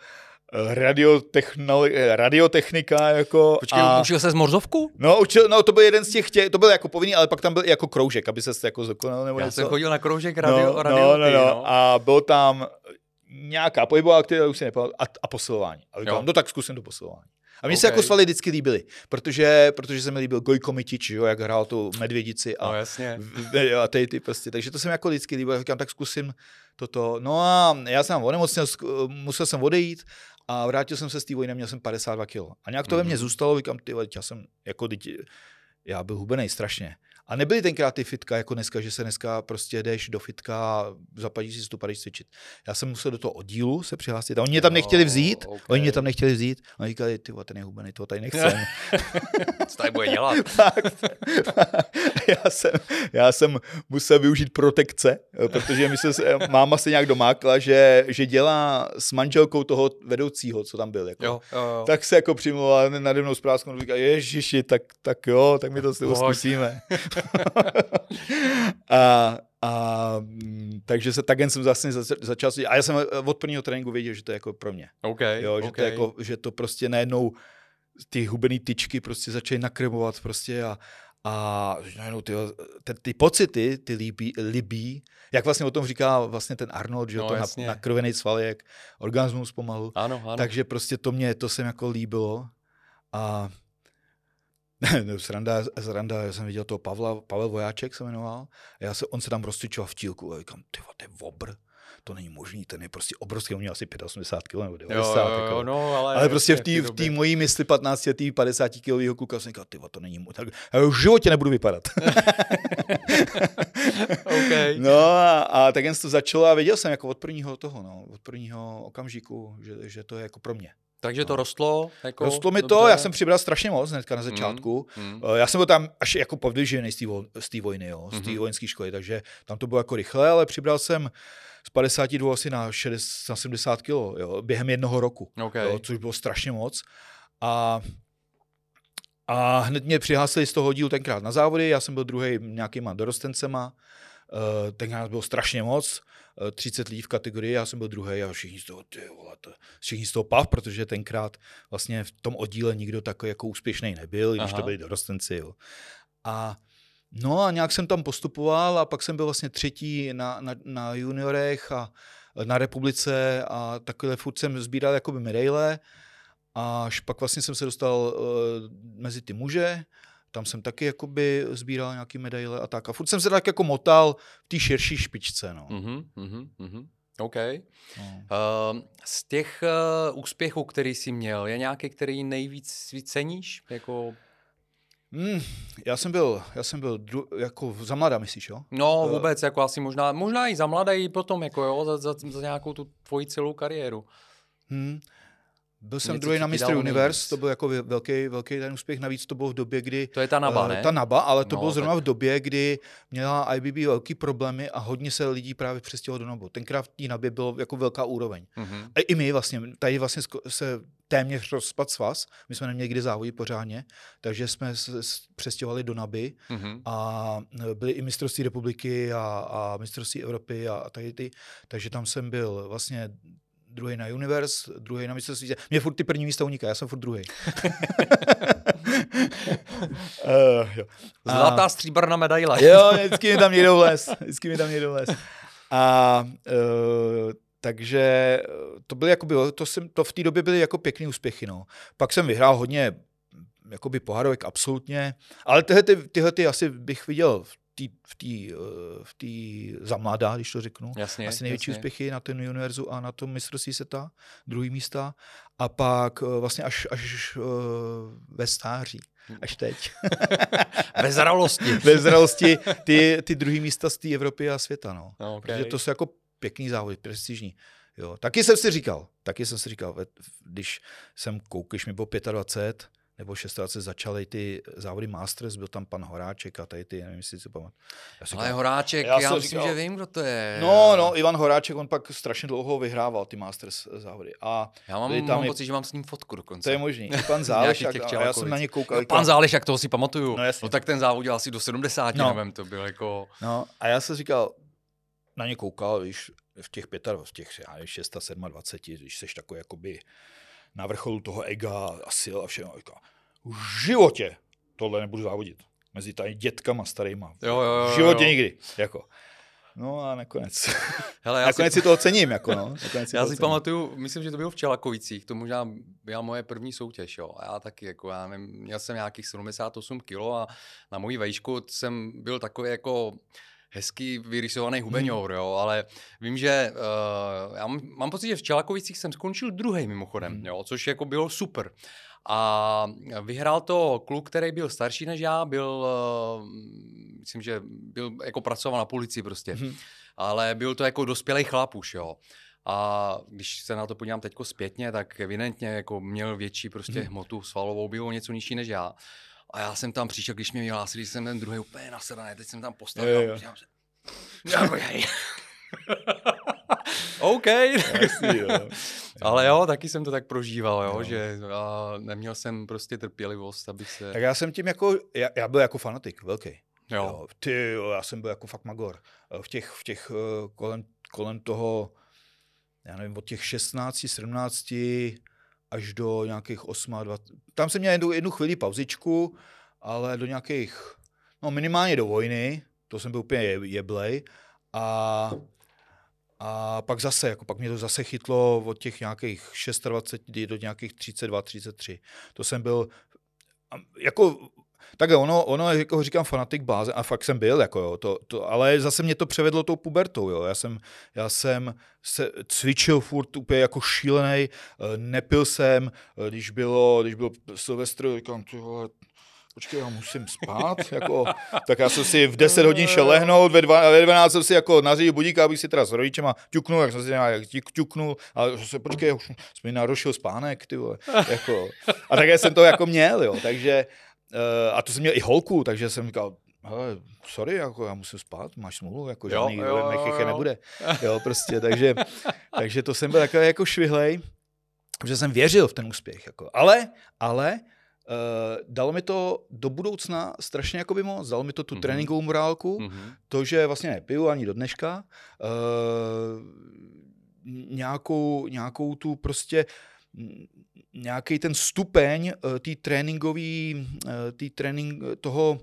e, radiotechno, e, radiotechnika, jako. Počkej, a... učil se z morzovku? No, učil, no, to byl jeden z těch, tě, to byl jako povinný, ale pak tam byl jako kroužek, aby se jako zdokonal nebo Já něco. jsem chodil na kroužek radio, no, radio no, no, no, A bylo tam nějaká pohybová aktivita, už si nepamatuju, a, a posilování. A Jo. říkám, no tak zkusím to posilování. A mně OK. se jako svaly vždycky líbily, protože, protože se mi líbil Gojko Mitič, jo, jak hrál tu medvědici a, No jasně. jo, a tady ty prostě. Takže to se mi jako vždycky líbilo. Říkám, tak zkusím toto. No a já jsem onemocněl, musel jsem odejít a vrátil jsem se z té vojny, měl jsem 52 kg. A nějak to ve mně Mhm. zůstalo, říkám, ty já jsem jako děti, já byl hubený strašně. A nebyly tenkrát ty fitka jako dneska, že se dneska prostě jdeš do fitka a zaplatíš si stup a jdeš cvičit. Já jsem musel do toho oddílu se přihlásit a oni mě tam nechtěli vzít, OK. oni mě tam nechtěli vzít. A říkali, ty ten je hubený, to tady nechcem. [LAUGHS] Co tady bude dělat? [LAUGHS] [LAUGHS] Já, jsem, já jsem musel využít protekce, protože mi se, máma se nějak domákla, že, že dělá s manželkou toho vedoucího, co tam byl. Jako. Jo, jo, jo. Tak se jako přimluvila nade mnou s práskou a říká, ježiši, tak, tak jo, tak my to s zkusíme. [LAUGHS] a, a, mm, takže se tak jen jsem zase zač- začal, a já jsem od prvního tréninku věděl, že to je jako pro mě. OK, Jo, že, OK. to je jako, že to prostě najednou ty hubený tyčky prostě začaly nakrmovat prostě a, a najednou ty, ty, ty pocity, ty líbí, libí, jak vlastně o tom říká vlastně ten Arnold, že No, to jasně. na, nakrvený svalek, orgasmus pomalu, Ano, ano. takže prostě to mě, to se mi jako líbilo a no, sranda, sranda, já jsem viděl toho Pavla, Pavel Vojáček se jmenoval, a já se, on se tam rozcvičoval v tílku a říkám, ty to je obr, to není možný, ten je prostě obrovský, on měl asi 85 kg nebo 90 jo, jo, jo, jako. no, ale, Ale prostě v té v té mojí mysli 15 letý 50 kilového kluka jsem říkal, ty to není tak já už v životě nebudu vypadat. [LAUGHS] OK. no a, a tak jen to začalo a věděl jsem jako od prvního toho, no, od prvního okamžiku, že, že to je jako pro mě. Takže to rostlo? Jako, Rostlo mi dobře. to, já jsem přibral strašně moc hnedka na začátku. mm. Eh, Já jsem byl tam až jako povdyžený z té vo- vojny, jo, z té Mhm. vojenské školy, takže tam to bylo jako rychle, ale přibral jsem z 52 asi na, 60, na 70 kg jo, během jednoho roku, OK. jo, což bylo strašně moc. A, a hned mě přihlásili z toho dílu tenkrát na závody, já jsem byl druhý nějakýma dorostencema, Uh, tenkrát bylo strašně moc, 30 lidí v kategorii, já jsem byl druhý a všichni z toho, ty vole, to, všichni z toho pav, protože tenkrát vlastně v tom oddíle nikdo takový jako úspěšný nebyl, i když Aha. to byli dorostenci. Jo. A no a nějak jsem tam postupoval a pak jsem byl vlastně třetí na, na, na juniorech a na republice a takhle furt jsem sbíral jakoby medaile až pak vlastně jsem se dostal uh, mezi ty muže, tam jsem taky jakoby sbíral nějaký medaile a tak. A furt jsem se tak jako motal v té širší špičce. No. Mhm, mhm, mhm. OK. No. Uh, z těch uh, úspěchů, který jsi měl, je nějaký, který nejvíc víc ceníš? Jako, Mm, já jsem byl, já jsem byl dru, jako za mladá, myslíš, jo? no Eh. vůbec, jako asi možná, možná i za mladé, i potom, jako jo, za, za, za nějakou tu tvoji celou kariéru. Hmm. Byl jsem druhý na Universe, nejvíc. to byl jako ve- velký, velký ten úspěch, navíc to bylo v době, kdy To je ta naba, Eh, ne? Ta naba, ale to No, bylo zrovna tak- v době, kdy měla IBB velký problémy a hodně se lidí právě přestěhovalo do nabu. Tenkrát v té nabě bylo jako velká úroveň. Mhm. A i my vlastně, tady vlastně se téměř rozpad svaz, my jsme neměli kdy závodit pořádně, takže jsme se přestěhovali do Naby Mhm. a e, byly i mistrovství republiky a, a mistrovství Evropy a, a tady ty, takže tam jsem byl vlastně druhý na Universe, druhý na mistrovství. Mě furt ty první místa unikají, já jsem furt druhý. uh, [LAUGHS] jo. A- Zlatá stříbrná medaile. Jo, vždycky mi tam někdo vles. Vždycky mi tam někdo vles. A uh, takže eh, to byly jakoby, to, jsem, to v té době byly jako pěkný úspěchy. No. Pak jsem vyhrál hodně jakoby pohárovek absolutně, ale tyhle, ty, tyhle ty asi bych viděl v té v tý, eh, v tý za mladá, když to řeknu. Jasně, Asi největší jasně. úspěchy na ten univerzu a na tom mistrovství světa, druhý místa. A pak eh, vlastně až, až uh, ve stáří, až teď. [LAUGHS] Ve zralosti. [LAUGHS] Ve zralosti ty, ty druhý místa z té Evropy a světa. No. No, Okay. Protože to jsou jako pěkný závody, prestižní. Jo. Taky jsem si říkal, taky jsem si říkal, když jsem koukal, mi bylo 25, nebo 26 začaly ty závody Masters, byl tam pan Horáček a tady ty, nevím, jestli si pamatuju. Já Ale Horáček, Já já, myslím, říkal- že vím, kdo to je. No, no, Ivan Horáček, on pak strašně dlouho vyhrával ty Masters závody. A Já mám, tam mám i- pocit, že mám s ním fotku dokonce. to je možný. I pan [LAUGHS] Záleš, Nějakých a, já jsem na ně koukal. No, Pan říkal- Záleš, jak toho si pamatuju. No, jasně. no tak ten závod dělal asi do 70, No. no. nevím, to byl jako... No a já jsem říkal, na ně koukal, víš, v těch 25, v těch já nevím, 6, 27, když jsi takový jakoby na vrcholu toho ega a sil a všechno. Říkal, v životě tohle nebudu závodit. Mezi tady dětkama starýma. Jo, jo, jo, v životě jo. nikdy. Jako. No a nakonec. [LAUGHS] Hele, já nakonec si, si toho cením. Jako no. nakonec já toho si pamatuju, myslím, že to bylo v Čelakovicích, to možná byla moje první soutěž, jo. A já taky, jako já nevím, měl jsem nějakých 78 kilo a na mojí vejšku jsem byl takový jako hezký vyrysovaný hubeňour, jo, ale vím, že uh, já mám, mám pocit, že v Čelakovicích jsem skončil druhý mimochodem, Hmm. jo, což jako bylo super. A vyhrál to kluk, který byl starší než já, byl, uh, myslím, že byl, jako pracoval na policii prostě, Mhm. ale byl to jako dospělý chlap už, jo. A když se na to podívám teď zpětně, tak evidentně jako měl větší prostě Mhm. hmotu svalovou, byl o něco nižší než já. A já jsem tam přišel, když mě vyhlásili, že jsem ten druhý úplně nasedaný, teď jsem tam postavil. Jo, a jo. říkám si, "Jako jej." OK. Jasný, jo. [LAUGHS] Ale jo, taky jsem to tak prožíval, jo, Jo. že a neměl jsem prostě trpělivost, abych se... Tak já jsem tím jako, já, já byl jako fanatik, velký. jo. Jo, ty jo, já jsem byl jako fakt magor. Eh, V těch, v těch eh, kolem, kolem toho, já nevím, od těch 16, 17 až do nějakých 8, 20. Tam jsem měl jednu, jednu chvíli pauzičku, ale do nějakých, no minimálně do vojny, to jsem byl úplně je- jeblej. A, a pak zase, jako pak mě to zase chytlo od těch nějakých 26 do nějakých 32, 33. To jsem byl, jako Takhle, ono, ono jako říkám fanatik bláze, a fakt jsem byl, jako jo, to, to, ale zase mě to převedlo tou pubertou, jo. Já jsem, já jsem se cvičil furt úplně jako šílený, nepil jsem, eh, když bylo, když byl Silvestr, říkám, ty vole, počkej, já musím spát, [LAUGHS] jako, tak já jsem si v 10 hodin šel lehnout, ve, dva, ve 12 jsem si jako nařídil budíka, abych si teda s rodičema ťuknul, jak jsem si nějak ťuknul, a se, počkej, už jsem mi narušil spánek, ty vole, jako, a tak jsem to jako měl, jo, takže, a to jsem měl i holku, takže jsem říkal, hele, sorry, jako já musím spát, máš smůlu, jako žádný jo, jo, jo, jo. nebude. Jo, prostě, takže, takže to jsem byl takový jako švihlej, že jsem věřil v ten úspěch. Jako. Ale, ale Uh, dalo mi to do budoucna strašně jakoby moc, dalo mi to tu mm-hmm. tréninkovou morálku, mm-hmm. to, že vlastně nepiju ani do dneška, uh, nějakou, nějakou tu prostě nějaký ten stupeň uh, té tréninkový, uh, tý trénink, toho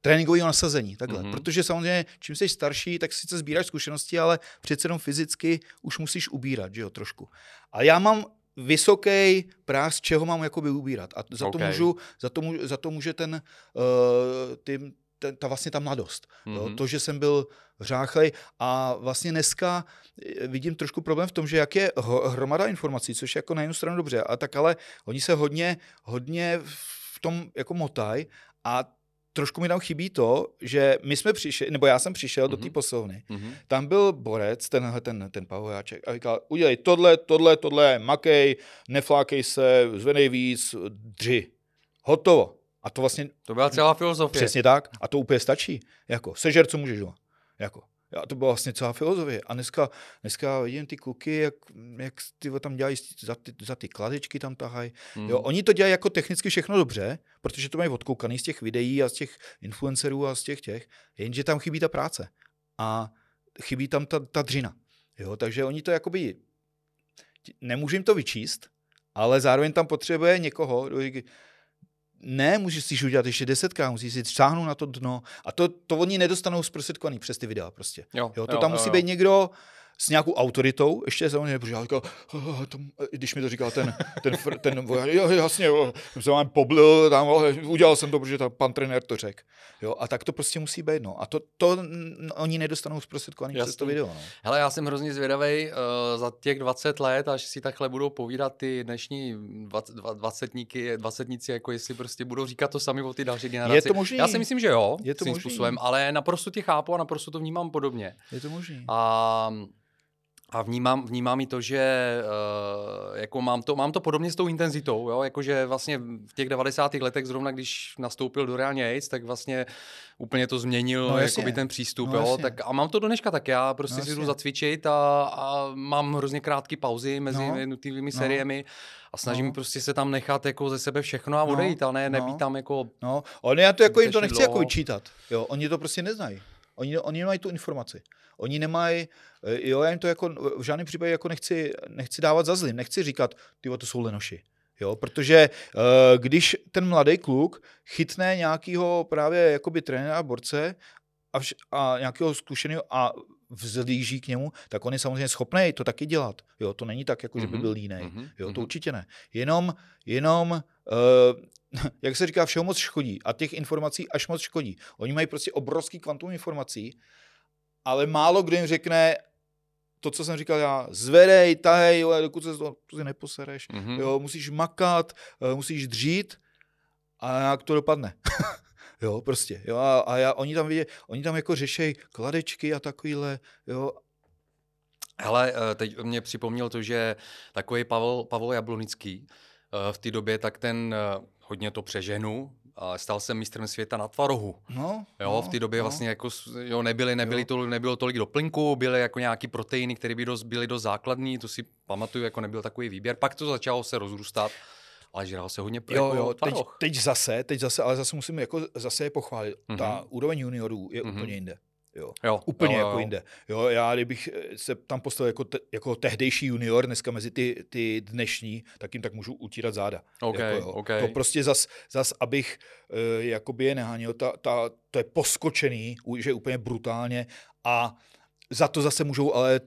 tréninkového nasazení, takhle. Mm-hmm. Protože samozřejmě, čím jsi starší, tak sice sbíráš zkušenosti, ale přece jenom fyzicky už musíš ubírat, že jo, trošku. A já mám vysoký práh, z čeho mám jakoby ubírat. A za okay. to, můžu, za to, můžu, za to může ten, uh, ty, ten, ta vlastně ta mladost. Mm-hmm. Jo? Mhm. To, že jsem byl řáchlej a vlastně dneska eh, vidím trošku problém v tom, že jak je hromada informací, což je jako na jednu stranu dobře, a tak ale oni se hodně, hodně v tom jako motaj a trošku mi tam chybí to, že my jsme přišli, nebo já jsem přišel mm-hmm. do té mhm. poslovny, mm-hmm. tam byl borec, tenhle ten, ten Pavojáček, a říkal, udělej tohle, tohle, tohle, makej, neflákej se, zvedej víc, dři. Hotovo. A to vlastně... To byla celá filozofie. Přesně tak. A to úplně stačí. Jako, sežer, co můžeš. Jako. A to byla vlastně celá filozofie. A dneska, dneska vidím ty kluky, jak, jak ty tam dělají za ty, za ty kladečky tam tahají. Mm. Jo, oni to dělají jako technicky všechno dobře, protože to mají odkoukaný z těch videí a z těch influencerů a z těch těch, jenže tam chybí ta práce. A chybí tam ta, ta dřina. Jo, takže oni to jakoby, nemůžu jim to vyčíst, ale zároveň tam potřebuje někoho, ne, můžeš si udělat ještě desetkrát, musíš si šáhnout na to dno. A to, to oni nedostanou zprostředkovaný přes ty videa prostě. Jo, jo, to jo, tam jo, musí jo. být někdo, s nějakou autoritou, ještě samozřejmě, protože já říkal, když mi to říkal ten, ten, ten, ten voják, jo, jasně, jo, jsem se vám poblil, tam, udělal jsem to, protože tam pan trenér to řekl. Jo, a tak to prostě musí být, no. A to, to oni nedostanou zprostředkovaný přes to video, no. Hele, já jsem hrozně zvědavý uh, za těch 20 let, až si takhle budou povídat ty dnešní 20, 20 dvacetníci, jako jestli prostě budou říkat to sami o ty další generaci. Je to možný. Já si myslím, že jo, je to možný. způsobem, ale naprosto tě chápu a naprosto to vnímám podobně. Je to možný. A a vnímám, vnímám i to, že uh, jako mám, to, mám to podobně s tou intenzitou, jo? jakože vlastně v těch 90. letech zrovna, když nastoupil do reálně AIDS, tak vlastně úplně to změnil no, jakoby ten přístup, no, jo? Tak, a mám to do dneška tak, já prostě no, si jdu zacvičit a, a mám hrozně krátké pauzy mezi no, jednotlivými no. seriemi a snažím no. prostě se tam nechat jako ze sebe všechno a no, odejít, no, a ne, nebýt no. tam jako... No, oni já to jako jim to nechci jako vyčítat, jo, oni to prostě neznají. Oni, oni nemají tu informaci. Oni nemají, eh, jo, já jim to jako v žádném případě jako nechci, nechci dávat za zlým, nechci říkat, ty to jsou lenoši. Jo, protože uh, když ten mladý kluk chytne nějakého právě jakoby trenéra, borce a, vš- a nějakého zkušeného a vzlíží k němu, tak on je samozřejmě schopný to taky dělat. Jo, to není tak, jako, že by mhm, byl línej. Mm-hmm, jo, to mm-hmm. určitě ne. Jenom, jenom uh, [LAUGHS] jak se říká, všeho moc škodí a těch informací až moc škodí. Oni mají prostě obrovský kvantum informací ale málo kdo jim řekne, to, co jsem říkal já, zvedej, tahej, jo, dokud se to prostě neposereš, mm-hmm. jo, musíš makat, eh, musíš dřít a jak to dopadne. [LAUGHS] jo, prostě, jo, a, a já, oni tam vidí, oni tam jako řešejí kladečky a takovýhle, jo, Hele, eh, teď mě připomněl to, že takový Pavel, Pavel Jablonický eh, v té době, tak ten hodně to přeženu, stal jsem mistrem světa na tvarohu. No, jo, no, v té době no. vlastně jako, jo, nebyly, nebyly to, nebylo tolik doplňků, byly jako nějaký proteiny, které by dost, byly dost základní, to si pamatuju, jako nebyl takový výběr. Pak to začalo se rozrůstat, ale žral se hodně jo, jo, teď, teď, zase, teď zase, ale zase musím jako zase je pochválit. Mm-hmm. Ta úroveň juniorů je mm-hmm. úplně jinde. Jo. Jo, Úplně jo, jako jo. jinde. Jo, já kdybych se tam postavil jako, te, jako tehdejší junior, dneska mezi ty, ty dnešní, tak jim tak můžu utírat záda. Okay, jako, okay. To prostě zas, zas abych uh, jakoby je neháněl, ta, ta, to je poskočený, že úplně brutálně a za to zase můžou ale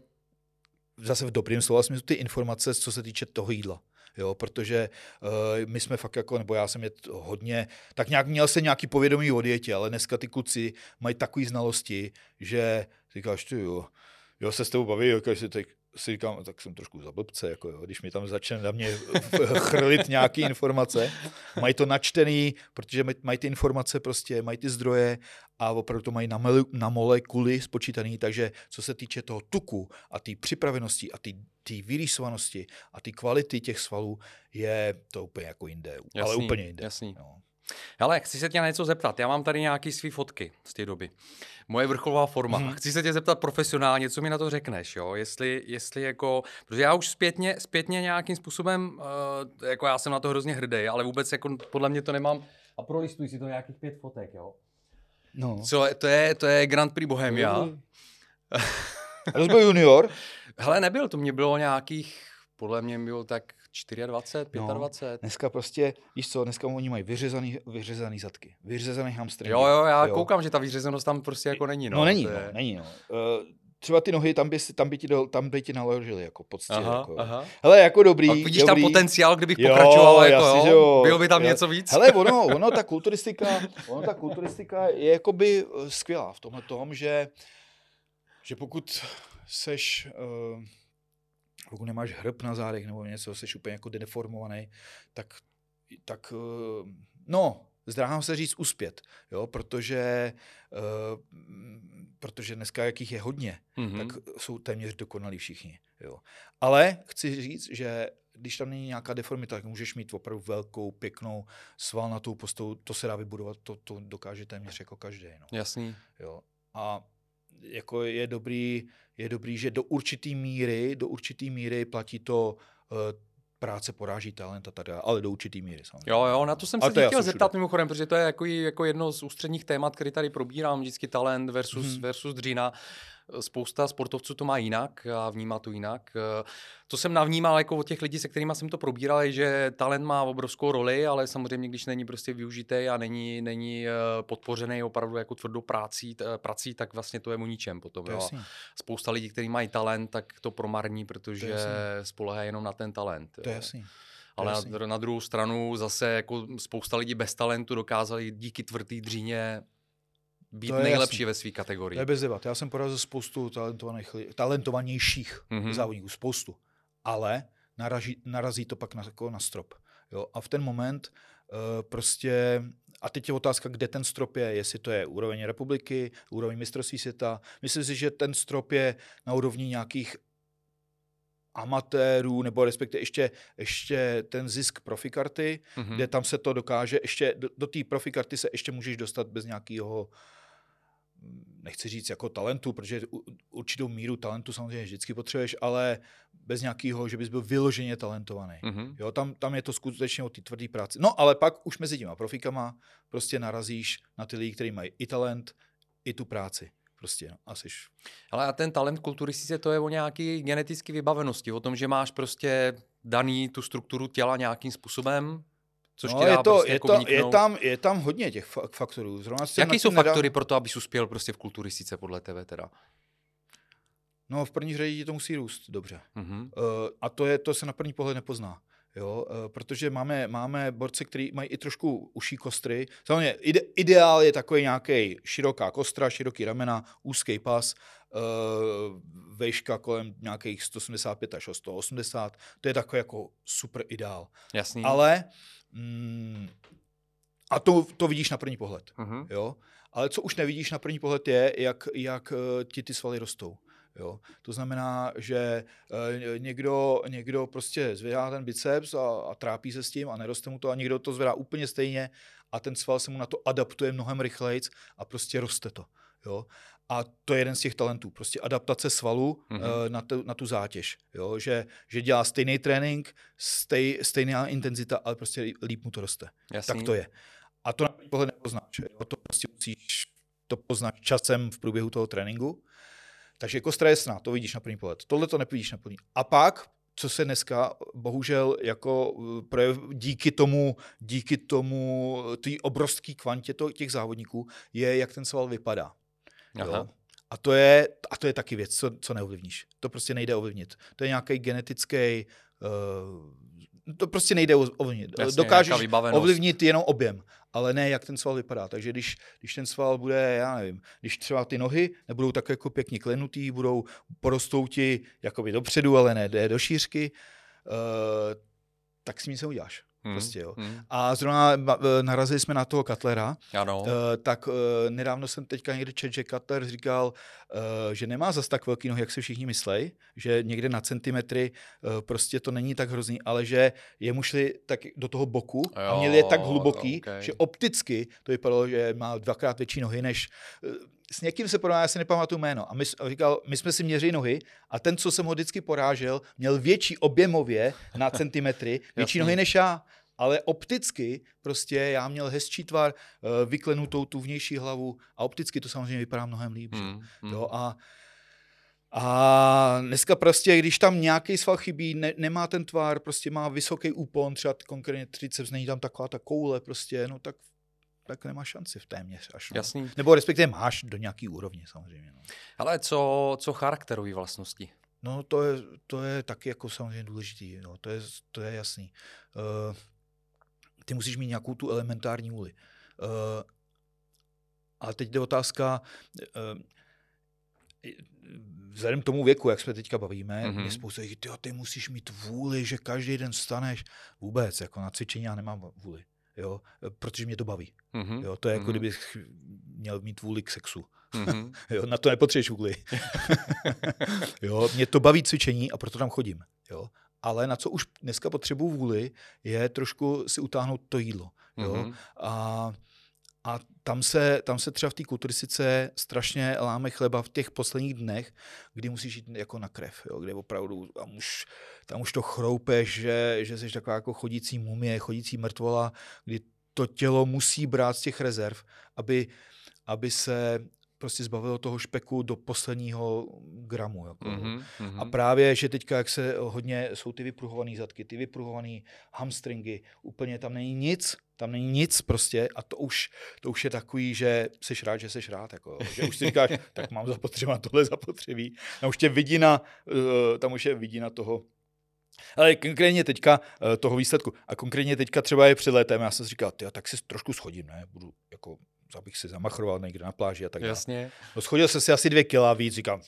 zase v dobrým slova smyslu ty informace, co se týče toho jídla jo, protože uh, my jsme fakt jako, nebo já jsem je hodně, tak nějak měl se nějaký povědomí o dietě, ale dneska ty kluci mají takové znalosti, že říkáš, ty jo, jo, se s tebou baví, jo, teď, si říkám, tak jsem trošku za blbce, jako jo, když mi tam začne na mě chrlit nějaké informace. Mají to načtený, protože mají ty informace prostě, mají ty zdroje a opravdu to mají na, mele, na molekuly spočítaný, takže co se týče toho tuku a té připravenosti a té vyrýsovanosti a té kvality těch svalů, je to úplně jako jinde, jasný, ale úplně jinde. Jasný. No. Ale chci se tě na něco zeptat. Já mám tady nějaké své fotky z té doby. Moje vrcholová forma. Hmm. Chci se tě zeptat profesionálně, co mi na to řekneš, jo? Jestli, jestli jako, protože já už zpětně, zpětně nějakým způsobem, uh, jako já jsem na to hrozně hrdý, ale vůbec jako podle mě to nemám. A prolistuj si to nějakých pět fotek, jo? No. Co, to je, to je Grand Prix Bohemia. [LAUGHS] To byl junior? Hele, nebyl, to mě bylo nějakých, podle mě bylo tak 24, 25. No, dneska prostě, víš co, dneska oni mají vyřezaný, vyřezaný zadky, vyřezaný hamstring. Jo, jo, já jo. koukám, že ta vyřezanost tam prostě jako není. No, no není, je... no, není, no. Uh, třeba ty nohy, tam by, tam by ti, do, tam by ti naložili, jako poctě. Aha, jako. aha. Hele, jako dobrý. A vidíš dobrý. tam potenciál, kdybych jo, pokračoval, jako, jasný, jo, bylo by tam jo. něco víc? Hele, ono, [LAUGHS] ono, ta kulturistika, ono, ta kulturistika je jakoby eh, skvělá v tomhle tom, že, že pokud seš, uh, pokud nemáš hrb na zádech nebo něco, jsi úplně jako deformovaný, tak, tak uh, no, zdráhám se říct uspět, jo, protože, uh, protože dneska jakých je hodně, mm-hmm. tak jsou téměř dokonalí všichni. Jo. Ale chci říct, že když tam není nějaká deformita, tak můžeš mít opravdu velkou, pěknou svalnatou postavu, to se dá vybudovat, to, to dokáže téměř jako každý. No. Jasný. Jo. A jako je dobrý, je dobrý, že do určitý míry, do určitý míry platí to uh, práce poráží talent a tady, ale do určitý míry. Samozřejmě. Jo, jo, na to jsem ale se chtěl zeptat všude. mimochodem, protože to je jako, jako jedno z ústředních témat, který tady probírám, vždycky talent versus, hmm. versus dřína spousta sportovců to má jinak a vnímá to jinak. To jsem navnímal jako od těch lidí, se kterými jsem to probíral, je, že talent má obrovskou roli, ale samozřejmě, když není prostě využitý a není, není eh, podpořený opravdu jako tvrdou prací, prací, tak vlastně to je o ničem potom. Jo. Spousta lidí, kteří mají talent, tak to promarní, protože spolehají jenom na ten talent. To je jasný. Ale na, na druhou stranu zase jako spousta lidí bez talentu dokázali díky tvrdý dříně být nejlepší jasný. ve své kategorii. To je bez debat. Já jsem porazil spoustu talentovaných, talentovanějších mm-hmm. závodníků, spoustu. Ale narazí, narazí to pak na, jako na strop. Jo? A v ten moment uh, prostě, a teď je otázka, kde ten strop je, jestli to je úroveň republiky, úroveň mistrovství světa. Myslím si, že ten strop je na úrovni nějakých amatérů, nebo respektive ještě, ještě ten zisk profikarty, mm-hmm. kde tam se to dokáže, ještě do, do té profikarty se ještě můžeš dostat bez nějakého nechci říct jako talentu, protože určitou míru talentu samozřejmě vždycky potřebuješ, ale bez nějakého, že bys byl vyloženě talentovaný. Mm-hmm. Jo, tam, tam je to skutečně o té tvrdé práci. No ale pak už mezi těma profikama prostě narazíš na ty lidi, kteří mají i talent, i tu práci. Prostě, no, asi. Ale a ten talent kulturistice, to je o nějaké genetické vybavenosti, o tom, že máš prostě daný tu strukturu těla nějakým způsobem, Což no, je, to, prostě je, jako to, je, tam, je tam hodně těch faktorů. Zrovna Jaký jsou nedá... faktory pro to, abys uspěl prostě v kulturistice podle tebe teda? No v první řadě to musí růst dobře. Mm-hmm. Uh, a to, je, to se na první pohled nepozná. Jo, uh, protože máme, máme borce, kteří mají i trošku uší kostry. Samozřejmě ide, ideál je takový nějaký široká kostra, široký ramena, úzký pas, uh, vejška kolem nějakých 175 až 180. To je takový jako super ideál. Jasný. Ale Mm, a to, to vidíš na první pohled. Uh-huh. Jo? Ale co už nevidíš na první pohled je, jak, jak uh, ti ty svaly rostou. Jo? To znamená, že uh, někdo, někdo prostě zvedá ten biceps a, a trápí se s tím a neroste mu to a někdo to zvedá úplně stejně a ten sval se mu na to adaptuje mnohem rychleji a prostě roste to. Jo? A to je jeden z těch talentů, prostě adaptace svalu mm-hmm. na, tu, na tu zátěž. Jo? Že, že dělá stejný trénink, stej, stejná intenzita, ale prostě líp mu to roste. Jasný. Tak to je. A to na pohled nepoznáš. Jo? To prostě musíš, to poznáš časem v průběhu toho tréninku. Takže kostra jako je to vidíš na první pohled. Tohle to nevidíš na první. A pak, co se dneska bohužel jako eh, projev, díky tomu, díky tomu, té obrovské kvantě těch závodníků, je, jak ten sval vypadá. Jo? A to, je, a to je taky věc, co, co neovlivníš. To prostě nejde ovlivnit. To je nějaký genetický uh, to prostě nejde ovlivnit. Jasně, Dokážeš ovlivnit jenom objem, ale ne, jak ten sval vypadá. Takže když, když ten sval bude, já nevím, když třeba ty nohy nebudou tak jako pěkně klenutý, budou porostou ti jakoby dopředu, ale ne, ne do šířky, uh, tak s ním se uděláš. Hmm, Prostě, jo. hmm. A zrovna eh, narazili jsme na toho Cutlera, Ano. Uh, tak uh, nedávno jsem teďka někde čet, že Cutler říkal, že nemá zas tak velký nohy, jak si všichni myslej, že někde na centimetry prostě to není tak hrozný, ale že jemu šli tak do toho boku a Jo, měli je tak hluboký, ok. že opticky to vypadalo, že má dvakrát větší nohy než s někým se porovná, já si nepamatuju jméno. A my, říkal, my jsme si měřili nohy a ten, co jsem ho vždycky porážel, měl větší objemově na [LAUGHS] centimetry, větší nohy než já. Ale opticky prostě já měl hezčí tvar, eh, vyklenutou tu vnější hlavu a opticky to samozřejmě vypadá mnohem líp. že? Hmm, hmm. Jo, a, a dneska prostě, když tam nějaký sval chybí, ne, nemá ten tvar, prostě má vysoký úpon, třeba konkrétně triceps, není tam taková ta koule, prostě, no tak, tak nemá šanci v téměř až. No. Jasný. Nebo respektive máš do nějaký úrovně samozřejmě. No, Ale co, co charakterové vlastnosti? no to, je, to je taky jako samozřejmě důležitý, no, to, je, to je jasný. Uh, ty musíš mít nějakou tu elementární vůli. Uh, a teď jde otázka, uh, vzhledem k tomu věku, jak jsme teďka bavíme, Mhm. mm-hmm. je spousta lidí, ty musíš mít vůli, že každý den staneš. Vůbec, jako na cvičení já nemám vůli, jo, protože mě to baví. Mhm. Jo, to je jako Mhm. kdybych měl mít vůli k sexu. Mhm. [LAUGHS] Jo, na to nepotřebuješ vůli. [LAUGHS] jo, mě to baví cvičení a proto tam chodím. Jo. Ale na co už dneska potřebuju vůli, je trošku si utáhnout to jídlo. Jo. Mhm. A, a tam, se, tam se třeba v té kulturistice strašně láme chleba v těch posledních dnech, kdy musíš jít jako na krev, jo, kde opravdu tam už, tam už to chroupeš, že, že jsi taková jako chodící mumie, chodící mrtvola, kdy to tělo musí brát z těch rezerv, aby, aby se prostě zbavilo toho špeku do posledního gramu. Jako. Mhm. Mhm. A právě, že teďka, jak se hodně, jsou ty vypruhované zadky, ty vypruhované hamstringy, úplně tam není nic, tam není nic prostě a to už, to už je takový, že jsi rád, že jsi rád, jako, že už si říkáš, [LAUGHS] tak mám zapotřebí, tohle zapotřebí. Tam už tě vidina, eh, tam už je vidina toho, ale konkrétně teďka eh, toho výsledku. A konkrétně teďka třeba je před létem, já jsem si říkal, tyjo, tak si trošku schodím, ne? Budu jako abych si zamachroval někde na pláži a tak dále. Jasně. No, schodil jsem si asi dvě kila víc, říkám,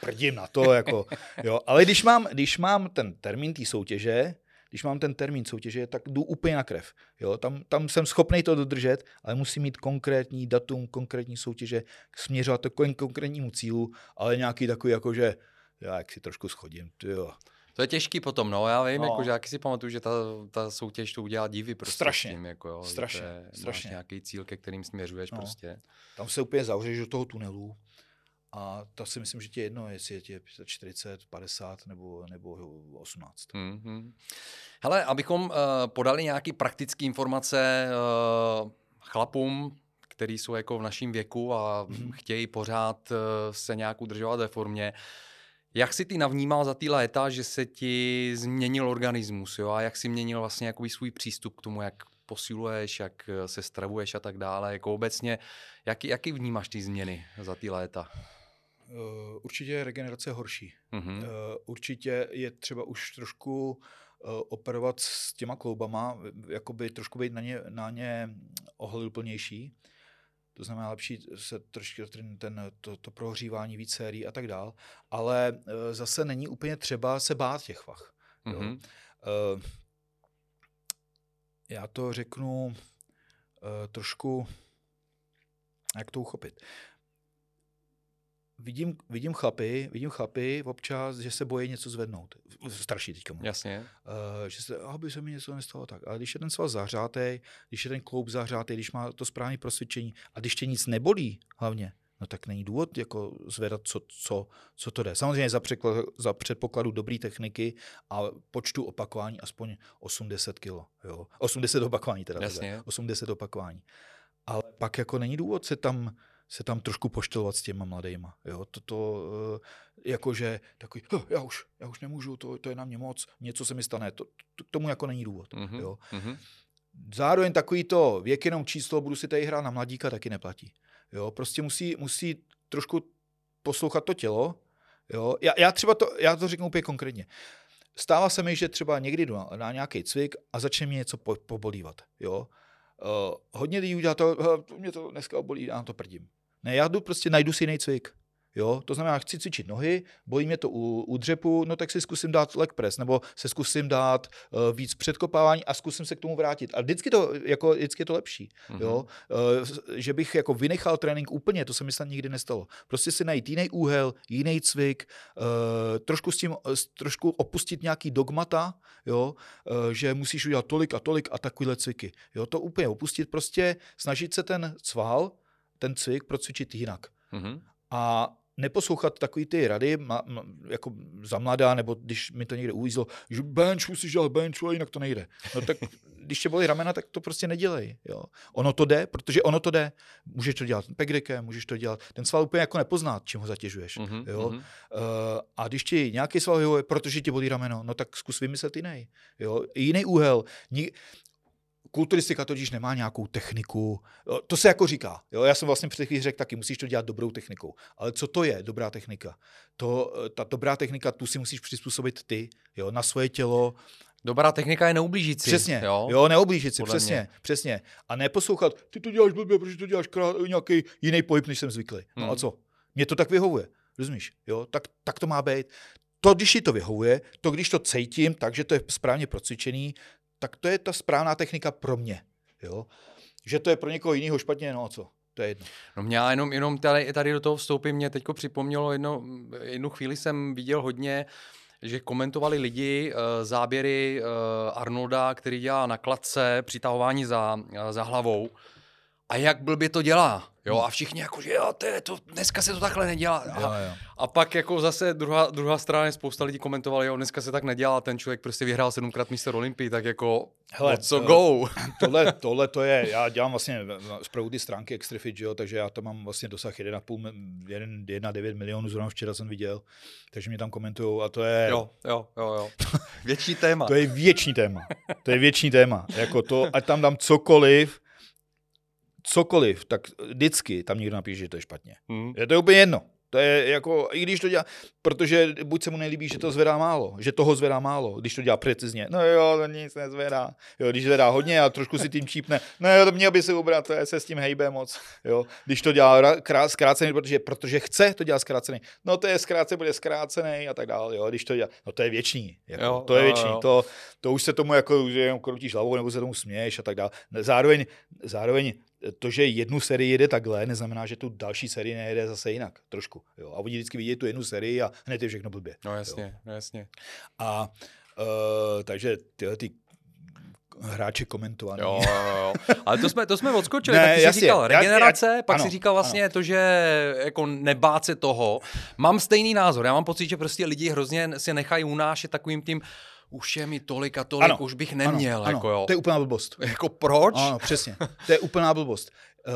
prdím na to, jako, [LAUGHS] jo. Ale když mám, když mám ten termín té soutěže, když mám ten termín soutěže, tak jdu úplně na krev. Jo. Tam, tam jsem schopný to dodržet, ale musím mít konkrétní datum, konkrétní soutěže, směřovat to k konkrétnímu cílu, ale nějaký takový, jako že já jak si trošku schodím, jo. To je těžký potom, no, já vím, No. jako, že jaký si pamatuju, že ta, ta soutěž to udělá divy prostě Strašně. s tím, jako, jo, Strašně, je, strašně. nějaký cíl, ke kterým směřuješ No. prostě. Tam se úplně zavřeš do toho tunelu a to si myslím, že ti je jedno, jestli je ti 40, 50 nebo, nebo 18. Mm-hmm. Hele, abychom uh, podali nějaké praktické informace uh, chlapům, který jsou jako v našem věku a Mhm. mm-hmm. chtějí pořád uh, se nějak udržovat ve formě, jak si ty navnímal za ty léta, že se ti změnil organismus, jo? A jak si měnil vlastně jakový svůj přístup k tomu, jak posiluješ, jak eh, se stravuješ a tak dále, jako obecně, jaký, jaký vnímáš ty změny za ty léta? Uh, určitě je regenerace horší. Mhm. Uh, určitě je třeba už trošku operovat s těma kloubama, jakoby trošku být na ně, na ně ohleduplnější. To znamená lepší se trošku ten, ten, to, to prohřívání víc sérií a tak dál. Ale uh, zase není úplně třeba se bát těch vach. Jo. Mhm. Uh, já to řeknu uh, trošku, jak to uchopit. Vidím, vidím chlapy, vidím chlapy občas, že se bojí něco zvednout. Starší teďka mluvím. Jasně. Uh, že se, aby se mi něco nestalo tak. Ale když je ten sval zahřátý, když je ten kloub zahřátý, když má to správné prosvědčení a když tě nic nebolí hlavně, no tak není důvod jako zvedat, co, co, co to jde. Samozřejmě za, překlad, za předpokladu dobré techniky a počtu opakování aspoň 80 kg. Jo? 80 opakování teda. Jasně. Teda, 80 opakování. Ale pak jako není důvod se tam se tam trošku poštelovat s těma mladejma. Jo? Toto, eh, jakože takový, "Huh, já už, já už nemůžu, to, to je na mě moc, něco se mi stane. To, to, k tomu jako není důvod. Mhm. Jo? Mhm. Zároveň takový to věk jenom číslo, budu si tady hrát na mladíka, taky neplatí. Jo? Prostě musí, musí trošku poslouchat to tělo. Jo? Já, já třeba to, já to řeknu úplně konkrétně. stává se mi, že třeba někdy jdu na, na nějaký cvik a začne mě něco po, pobolívat. Jo? Uh, hodně lidí udělá to, uh, mě to dneska obolí, já na to prdím. Ne, já jdu prostě, najdu si jiný cvik. Jo, to znamená, chci cvičit nohy, bolí mě to u, u dřepu, no tak si zkusím dát leg press, nebo se zkusím dát uh, víc předkopávání a zkusím se k tomu vrátit. A vždycky, to, jako, vždycky je to lepší. Mm-hmm. Jo? Uh, že bych jako vynechal trénink úplně, to se mi snad nikdy nestalo. Prostě si najít jiný úhel, jiný cvik, uh, trošku s tím, uh, trošku opustit nějaký dogmata, jo? Uh, že musíš udělat tolik a tolik a takovýhle cviky. Jo? To úplně opustit, prostě snažit se ten cval, ten cvik procvičit jinak. Mm-hmm. A neposlouchat takový ty rady, ma, ma, jako za mladá, nebo když mi to někde uvízlo, že bench, musíš dělat bench, ale jinak to nejde. No tak [LAUGHS] když tě bolí ramena, tak to prostě nedělej. Jo. Ono to jde, protože ono to jde. Můžeš to dělat pegrekem, můžeš to dělat. Ten sval úplně jako nepozná, čím ho zatěžuješ. Uh-huh, jo. Uh-huh. Uh, a když ti nějaký sval vyhovuje, protože ti bolí rameno, no tak zkus vymyslet jiný. Jo. Jiný úhel. Ni- Kulturistika totiž nemá nějakou techniku. To se jako říká. Jo? Já jsem vlastně před chvíli řekl taky, musíš to dělat dobrou technikou. Ale co to je dobrá technika? To, ta dobrá technika, tu si musíš přizpůsobit ty, jo? na svoje tělo. Dobrá technika je neublížit si. Přesně, jo, jo neublížit si, přesně, mě. přesně. A neposlouchat, ty to děláš blbě, protože to děláš krát, nějaký jiný pohyb, než jsem zvyklý. No hmm. a co? Mně to tak vyhovuje, rozumíš? Jo? Tak, tak to má být. To, když ti to vyhovuje, to, když to cítím, takže to je správně procvičený, tak to je ta správná technika pro mě. Jo? Že to je pro někoho jiného špatně, no a co? To je jedno. No mě jenom, jenom tady, tady do toho vstoupím, mě teďko připomnělo, jedno, jednu chvíli jsem viděl hodně, že komentovali lidi uh, záběry uh, Arnolda, který dělá na kladce přitahování za, za hlavou a jak blbě to dělá. Jo, hmm. a všichni jako, že jo, to, je to, dneska se to takhle nedělá. A, jo, jo. a pak jako zase druhá, druhá strana, spousta lidí komentovali, jo, dneska se tak nedělá, ten člověk prostě vyhrál sedmkrát místo Olympii, tak jako, Hele, co go? [LAUGHS] Tohle, tohle to je, já dělám vlastně zpravu ty stránky Extrafit, jo, takže já tam mám vlastně dosah 1,9 milionů, zrovna včera jsem viděl, takže mě tam komentují a to je... Jo, jo, jo, jo. [LAUGHS] Větší téma. to je větší téma. To je větší téma. Jako to, ať tam dám cokoliv, cokoliv, tak vždycky tam někdo napíše, že to je špatně. Hmm. Je to úplně jedno. To je jako, i když to dělá, protože buď se mu nelíbí, že to zvedá málo, že toho zvedá málo, když to dělá precizně. No jo, to nic nezvedá. Jo, když zvedá hodně a trošku si tím čípne, no jo, to měl by se ubrat, to je, se s tím hejbe moc. Jo, když to dělá krát, zkrácený, protože, protože chce to dělat zkrácený, no to je zkrácený, bude zkrácený a tak dále. Jo, když to dělá, no to je věčný. Jako, jo, to je věčný. Jo. To, to už se tomu jako, že jenom kroutíš hlavou nebo se tomu směješ a tak dále. Zároveň, zároveň to, že jednu sérii jede takhle, neznamená, že tu další sérii nejede zase jinak, trošku. Jo. A oni vždycky vidí tu jednu sérii a hned je všechno blbě. No jasně, jo. no jasně. A uh, takže tyhle ty hráče komentovaný. Jo, jo, jo. Ale to jsme, to jsme odskočili, ne, tak ty jsi říkal regenerace, já, já, pak ano, si říkal vlastně ano. to, že jako nebát se toho. Mám stejný názor, já mám pocit, že prostě lidi hrozně se nechají unášet takovým tím, už je mi tolik a tolik, ano, už bych neměl. Ano, jako, jo. To je úplná blbost. [LAUGHS] Jako proč? Ano, přesně. To je úplná blbost. Uh,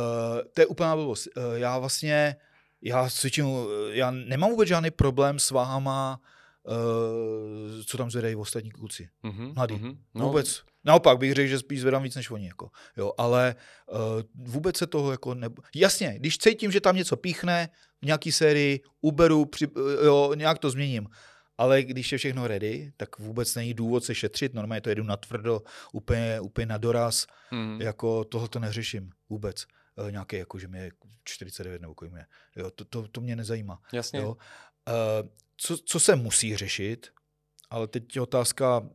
to je úplná blbost. Uh, já vlastně, já cvičím, já nemám vůbec žádný problém s váhama, uh, co tam zvedají ostatní kluci. Mm-hmm, Mladý. Mm-hmm, no. Vůbec. Naopak bych řekl, že spíš zvedám víc než oni. Jako. Jo, ale uh, vůbec se toho jako ne... Jasně, když cítím, že tam něco píchne v nějaký sérii, uberu, při, jo, nějak to změním ale když je všechno ready, tak vůbec není důvod se šetřit, normálně to jedu na tvrdo, úplně, úplně na doraz, mm. jako tohle to neřeším vůbec. E, nějaký, jako, že mi je 49 nebo kolik je. Jo, to, to, to mě nezajímá. Jasně. Jo. E, co, co se musí řešit, ale teď je otázka,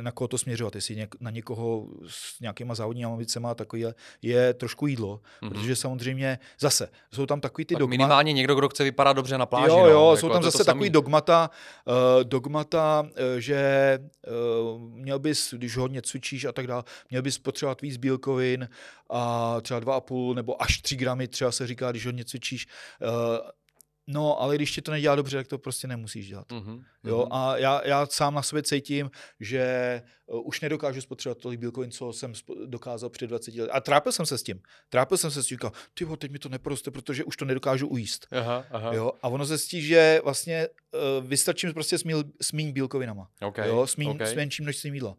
na koho to směřovat, jestli něk, na někoho s nějakýma závodníma ambicema takový je trošku jídlo, mm-hmm. protože samozřejmě zase jsou tam takový ty tak dogmata. Minimálně někdo, kdo chce vypadat dobře na pláži. Jo, jo, no, jsou jako tam zase takový dogmata, uh, dogmata, uh, že uh, měl bys, když hodně cvičíš a tak dále, měl bys potřebovat víc bílkovin a třeba 2,5 nebo až 3 gramy třeba se říká, když hodně cvičíš. Uh, No, ale když ti to nedělá dobře, tak to prostě nemusíš dělat. Mm-hmm. Jo, a já, já sám na sobě cítím, že uh, už nedokážu spotřebovat tolik bílkovin, co jsem dokázal před 20 lety. A trápil jsem se s tím. Trápil jsem se s tím, říkal, ty teď mi to neproste, protože už to nedokážu ujíst. Aha, aha. Jo, a ono se stí, že vlastně uh, vystačím prostě s, míň bílkovinama. Okay, jo, s, míň, okay. s menším množstvím jídla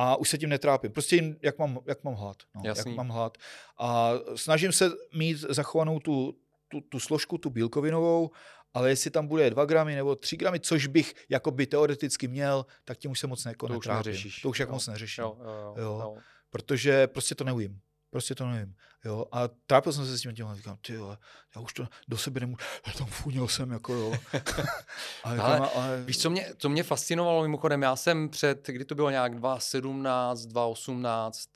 a už se tím netrápím. Prostě jim, jak mám, jak mám hlad. No, jak mám hlad. A snažím se mít zachovanou tu, tu, tu složku, tu bílkovinovou ale jestli tam bude 2 gramy nebo 3 gramy, což bych jako by teoreticky měl, tak tím už se moc jako To už neřešíš. To už Jo. moc neřeším. Jo, jo, jo, Jo. jo. Protože prostě to neujím. Prostě to nevím. Jo? A trápil jsem se s tím a říkám, ty vole, já už to do sebe nemůžu, já tam funěl jsem, jako jo. [LAUGHS] a říkám, Ale ale, ale, Víš, co mě, co mě fascinovalo mimochodem, já jsem před, kdy to bylo nějak 2017, 2018,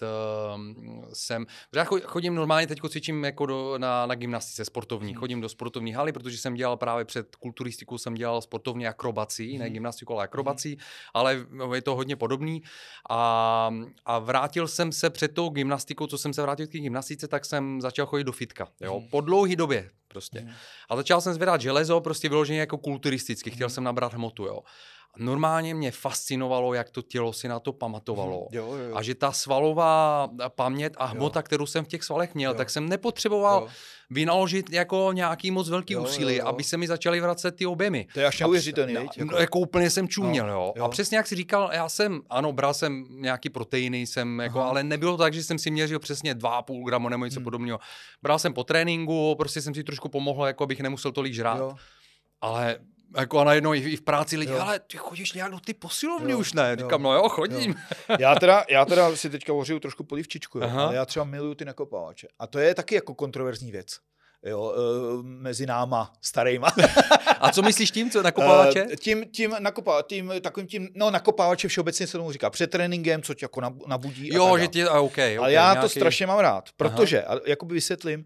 um, jsem, já cho- chodím normálně, teď cvičím jako do, na, na gymnastice sportovní, Hmm. chodím do sportovní haly, protože jsem dělal právě před kulturistikou, jsem dělal sportovní akrobací, ne Mhm. gymnastiku, ale akrobací, ale je to hodně podobný a, a vrátil jsem se před tou gymnastikou, co jsem se vrátil k gymnastice, tak jsem začal chodit do fitka, jo, Mhm. po dlouhé době prostě. Mhm. A začal jsem zvedat železo, prostě vyloženě jako kulturisticky, chtěl Mhm. jsem nabrat hmotu, jo. Normálně mě fascinovalo, jak to tělo si na to pamatovalo. Mhm. jo, jo, jo. A že ta svalová paměť a hmota, kterou jsem v těch svalech měl, Jo. tak jsem nepotřeboval jo. vynaložit jako nějaký moc velký Jo, úsilí, jo, jo. aby se mi začaly vracet ty objemy. To je až neuvěřitelný, viď, no, jako. jako, jako úplně jsem čuměl, No, jo. jo. A přesně jak jsi říkal, já jsem, ano, bral jsem nějaký proteiny, jsem jako, Aha. ale nebylo to tak, že jsem si měřil přesně 2,5 gramu nebo něco Hmm. podobného. Bral jsem po tréninku, prostě jsem si trošku pomohl, jako abych nemusel tolik žrát. Jo. Ale jako a najednou i i v práci lidi, Jo. ale ty chodíš nějak do ty posilovny Jo, už ne? jo, Říkám, no jo, chodím. Já teda, já teda si teďka hořiju trošku polivčičku, jo, Aha. ale já třeba miluju ty nakopávače. A to je taky jako kontroverzní věc. Jo, e, mezi náma, starýma. [LAUGHS] A co myslíš tím, co nakopávače? Eh, tím, tím, nakopá, tím, takovým tím, no nakopávače všeobecně se tomu říká, před tréninkem, co tě jako nab- nabudí. a jo, tak že ti, a OK, okay Ale já to nějaký- strašně mám rád, protože, a jakoby vysvětlím,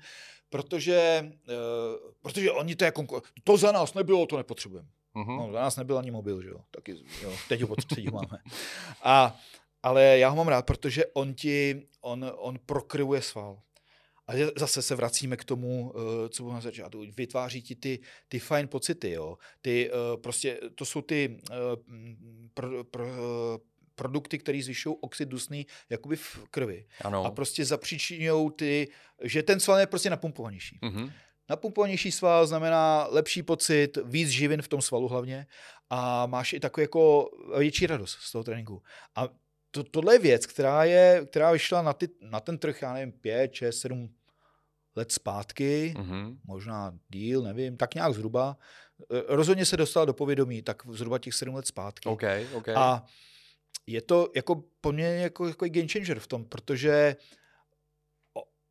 protože, uh, protože oni to jako, to za nás nebylo, to nepotřebujeme. Mhm. No, za nás nebyl ani mobil, že jo, taky, jo, teď ho, teď ho máme. [LAUGHS] A, ale já ho mám rád, protože on ti, on, on prokryvuje sval. A je- zase se vracíme k tomu, eh, co budeme začátku. Vytváří ti ty, ty fajn pocity, jo. Ty, eh, prostě, to jsou ty eh, pro, pro, eh, produkty, které zvyšují oxid dusný jakoby v krvi. Ano. A prostě zapříčinují ty, že ten sval je prostě napumpovanější. Mhm. Napumpovanější sval znamená lepší pocit, víc živin v tom svalu hlavně a máš i takový jako větší radost z toho tréninku. A to, tohle je věc, která, je, která vyšla na, ty, na ten trh, já nevím, 5, 6, 7 let zpátky, Mhm. možná díl, nevím, tak nějak zhruba. Eh, Rozhodně se dostala do povědomí, tak zhruba těch 7 let zpátky. OK, OK. A je to jako poměrně jako, jako game changer v tom, protože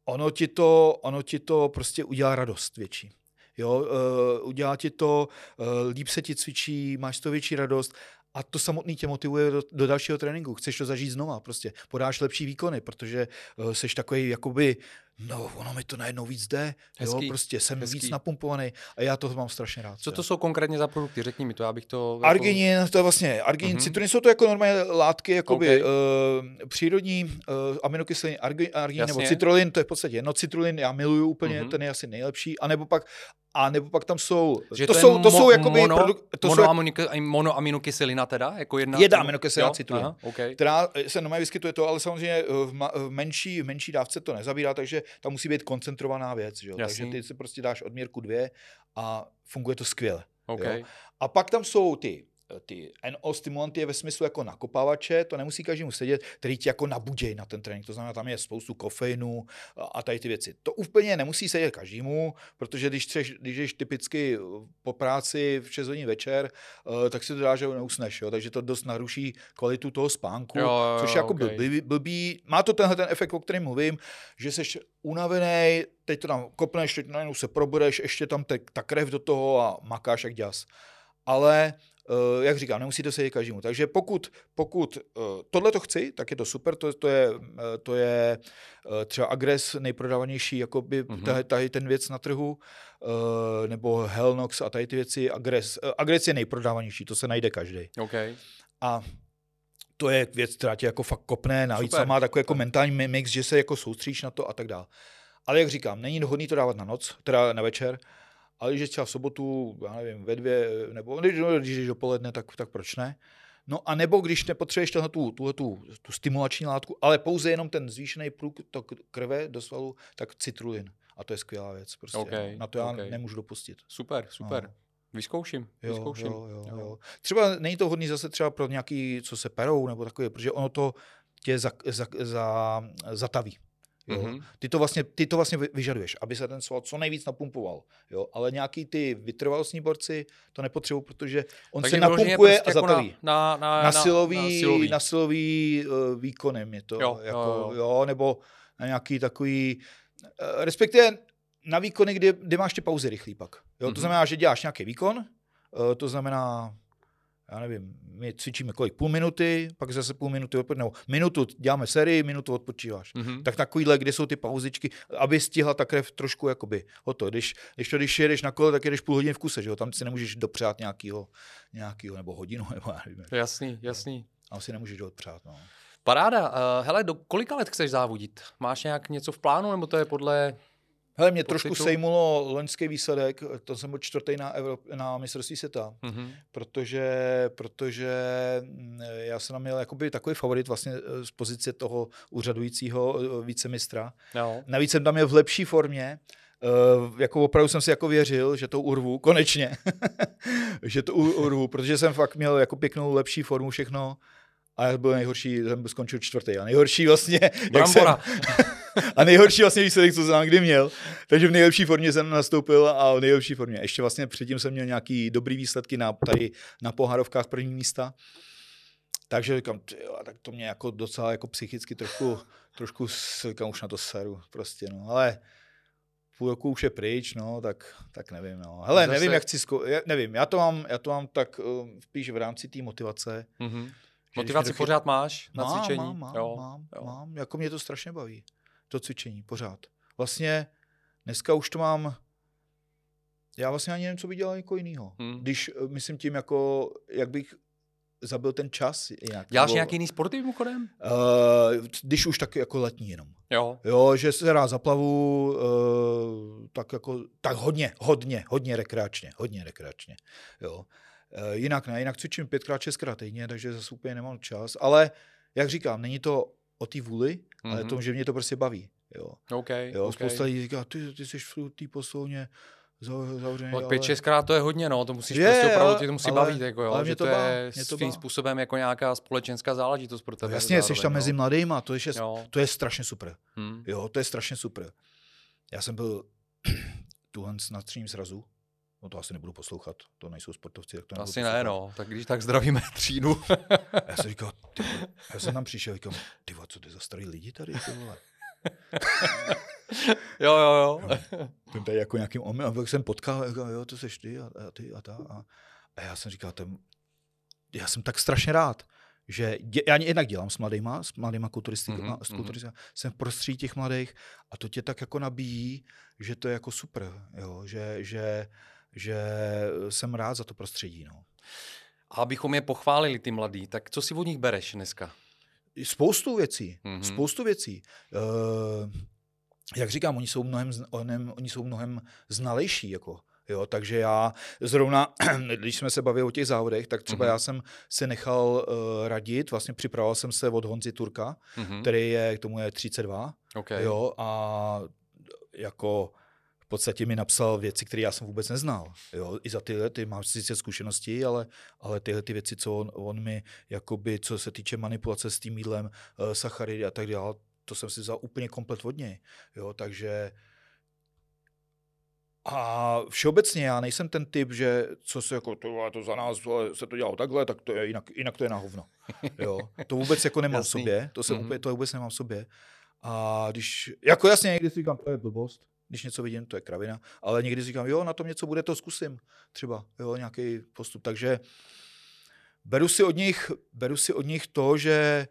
ono ti to, ono ti to prostě udělá radost větší. Jo, uh, udělá ti to, uh, líp se ti cvičí, máš to větší radost a to samotný tě motivuje do, do dalšího tréninku. Chceš to zažít znova, prostě podáš lepší výkony, protože uh, seš takový jakoby, no ono mi to najednou víc jde, Hezký, jo, prostě jsem hezký. víc napumpovaný a já to mám strašně rád. Co teda. to jsou konkrétně za produkty? Řekni mi to, já bych to... jako- Arginin, to je vlastně, arginin, Mhm. mm-hmm. citrony jsou to jako normálně látky, jakoby OK. uh, přírodní uh, aminokyseliny, argi, arginin nebo citrulin, to je v podstatě jedno, citrulin já miluju úplně, Mhm. mm-hmm. ten je asi nejlepší, a nebo pak, a nebo pak tam jsou, Že to, je jsou, to mo- jsou jakoby, mono, produ, to jsou, monoaminoky- monoaminokyselina teda? Jako jedna, Jedna aminokyselina Jo? citrullin. Aha, OK. která se normálně vyskytuje to, ale samozřejmě v, ma, v, menší, v menší dávce to nezabírá, takže tam musí být koncentrovaná věc. Že jo? Takže ty si prostě dáš odměrku dvě a funguje to skvěle. OK. Jo. A pak tam jsou ty ty NO stimulanty je ve smyslu jako nakopávače, to nemusí každému sedět, který ti jako nabudějí na ten trénink. To znamená, tam je spoustu kofeinu a- tady ty věci. To úplně nemusí sedět každému, protože když, třeš, když jdeš typicky po práci v 6 hodin večer, eh, tak si to dá, že neusneš, jo? takže to dost naruší kvalitu toho spánku, Jo, jo, což je jako ok. blbý, blbý. Má to tenhle ten efekt, o kterém mluvím, že jsi unavený, teď to tam kopneš, teď najednou se probudeš, ještě tam te, ta krev do toho a makáš jak děs. Ale jak říkám, nemusí to sedět každému. Takže pokud, pokud uh, tohle to chci, tak je to super, to, to je, uh, to je třeba Agres nejprodávanější, jakoby Mhm. mm-hmm. tady ten věc na trhu, nebo Hellnox a tady ty věci, Agres. Agres je nejprodávanější, to se najde každý. OK. A to je věc, která tě jako fakt kopne, navíc Super, má takový jako mentální mi- mix, že se jako soustříš na to a tak dále. Ale jak říkám, není vhodný to dávat na noc, teda na večer, ale když je třeba v sobotu, já nevím, ve dvě, nebo když, no, když jdeš dopoledne, tak, tak proč ne? No a nebo když nepotřebuješ tuhle tu, tuhle tu, tu stimulační látku, ale pouze jenom ten zvýšený průk tok krve do svalu, tak citrulin. A to je skvělá věc. Prostě. OK, na to já OK. nemůžu dopustit. Super, super. No. Vyzkouším, Jo, vyzkouším. jo, jo, jo. Třeba není to hodný zase třeba pro nějaký, co se perou, nebo takové, protože ono to tě za, za, za, zataví. Jo? Mhm. Ty, to vlastně, ty to vlastně vy- vyžaduješ, aby se ten sval co nejvíc napumpoval. Jo? Ale nějaký ty vytrvalostní borci to nepotřebují, protože on Takže se napumpuje prostě a jako zataví. Na, na, na, Na, silový, na silový. na silový uh, výkonem je to. Jo, jako, jo, jo. jo, nebo na nějaký takový, uh, respektive na výkony, kdy, kdy máš ty pauzy rychlý pak. Jo? Mhm. To znamená, že děláš nějaký výkon, uh, to znamená, já nevím, my cvičíme kolik, půl minuty, pak zase půl minuty odpočíváš, nebo minutu děláme sérii, minutu odpočíváš. Mhm. Tak takovýhle, kde jsou ty pauzičky, aby stihla ta krev trošku jakoby hoto. Když, když to, když jedeš na kole, tak jedeš půl hodiny v kuse, že jo? tam si nemůžeš dopřát nějakýho, nějakýho nebo hodinu, [LAUGHS] nebo já nevím. Jasný, jasný. Tam si nemůžeš dopřát. No. Paráda. Uh, hele, do kolika let chceš závodit? Máš nějak něco v plánu, nebo to je podle... Hele, mě Pocitu? trošku sejmulo loňský výsledek, to jsem byl čtvrtý na, Evrop, na mistrovství světa, Mhm. protože, protože mm, já jsem tam měl jakoby takový favorit vlastně eh, z pozice toho úřadujícího eh, vícemistra. Jo. Navíc jsem tam je v lepší formě, Uh, jako opravdu jsem si jako věřil, že to urvu, konečně, [LAUGHS] že to urvu, protože jsem fakt měl jako pěknou lepší formu všechno a já byl nejhorší, jsem skončil čtvrtý a nejhorší vlastně, jak jsem. [LAUGHS] a nejhorší vlastně výsledek, co jsem kdy měl. Takže v nejlepší formě jsem nastoupil a v nejlepší formě. Ještě vlastně předtím jsem měl nějaký dobrý výsledky na, tady na pohárovkách první místa. Takže říkám, ty jo, tak to mě jako docela jako psychicky trošku, trošku říkám, už na to seru prostě, no. Ale půl roku už je pryč, no, tak, tak nevím, no. Hele, Zase- nevím, jak chci, zko- já, nevím, já to mám, já to mám tak um, spíš v rámci té motivace. Mhm. když Motivaci dochy- pořád máš na mám, cvičení? Mám, mám, jo. mám, jo. mám, jako mě to strašně baví, to cvičení, pořád. Vlastně dneska už to mám, já vlastně ani nevím, co bych dělal jako jinýho. Hmm. Když eh, myslím tím, jako, jak bych zabil ten čas jinak. Děláš nebo, nějaký jiný sporty mimochodem? Uh, když už tak jako letní jenom. Jo. Jo, že se rád zaplavu, uh, tak jako, tak hodně, hodně, hodně rekreačně, hodně rekreačně, jo. Uh, jinak ne, jinak cvičím pětkrát, šestkrát týdně, takže zase úplně nemám čas, ale jak říkám, není to o té vůli, mm-hmm. ale Mhm. to, že mě to prostě baví, jo. OK, jo OK. Spousta lidí říká, ty, ty jsi v té poslovně za- zavřený, ale- pět, šestkrát to je hodně, no, to musíš Je, prostě opravdu tě to musí ale- bavit, jako jo, ale že mě to, to je to svým způsobem jako nějaká společenská záležitost pro tebe. Jasně, jsi zároveň, tam mezi no. mladýma, to je, Jo. to je strašně super. Hm. Jo, to je strašně super. Já jsem byl [CLEARS THROAT] tuhle na středním srazu, no to asi nebudu poslouchat, to nejsou sportovci, tak to Asi poslouchat. ne, no, tak když tak zdravíme [LAUGHS] třídu. Já jsem říkal, ty, vole, já jsem tam přišel, říkal, ty co to je za starý lidi tady, ty vole. jo, jo, jo. Ten tady jako nějakým omylem, a pak jsem potkal, říkal, jo, to seš ty a, a ty a ta. A, a já jsem říkal, ten, já jsem tak strašně rád, že dě, já jednak dělám s mladýma, s mladýma kulturisty, Mhm, mm-hmm, s mhm. kulturisty, jsem v prostředí těch mladých a to tě tak jako nabíjí, že to je jako super, jo, že, že, že jsem rád za to prostředí, no. A abychom je pochválili, ty mladí, tak co si od nich bereš dneska? Spoustu věcí, Mhm. mm-hmm. spoustu věcí. Uh, jak říkám, oni jsou mnohem, oni jsou mnohem znalejší, jako, jo, takže já zrovna, [CLEARS THROAT] když jsme se bavili o těch závodech, tak třeba Mhm. mm-hmm. já jsem se nechal uh, radit, vlastně připravoval jsem se od Honzi Turka, Mhm. který je, k tomu je 32, Okay. jo, a jako v podstatě mi napsal věci, které já jsem vůbec neznal. Jo? I za tyhle, ty mám sice zkušenosti, ale, ale tyhle ty věci, co on, on mi, jakoby, co se týče manipulace s tím jídlem, uh, sacharidy a tak dále, to jsem si vzal úplně komplet od něj. Jo? Takže a všeobecně já nejsem ten typ, že co se jako, to, to za nás se to dělalo takhle, tak to je jinak, jinak to je na hovno. Jo? To vůbec jako nemám v sobě, to, jsem Mhm. úplně, to vůbec nemám v sobě. A když, jako jasně, někdy si říkám, to je blbost, když něco vidím, to je kravina, ale někdy říkám, jo, na tom něco bude, to zkusím, třeba, jo, nějaký postup. Takže beru si od nich, beru si od nich to, že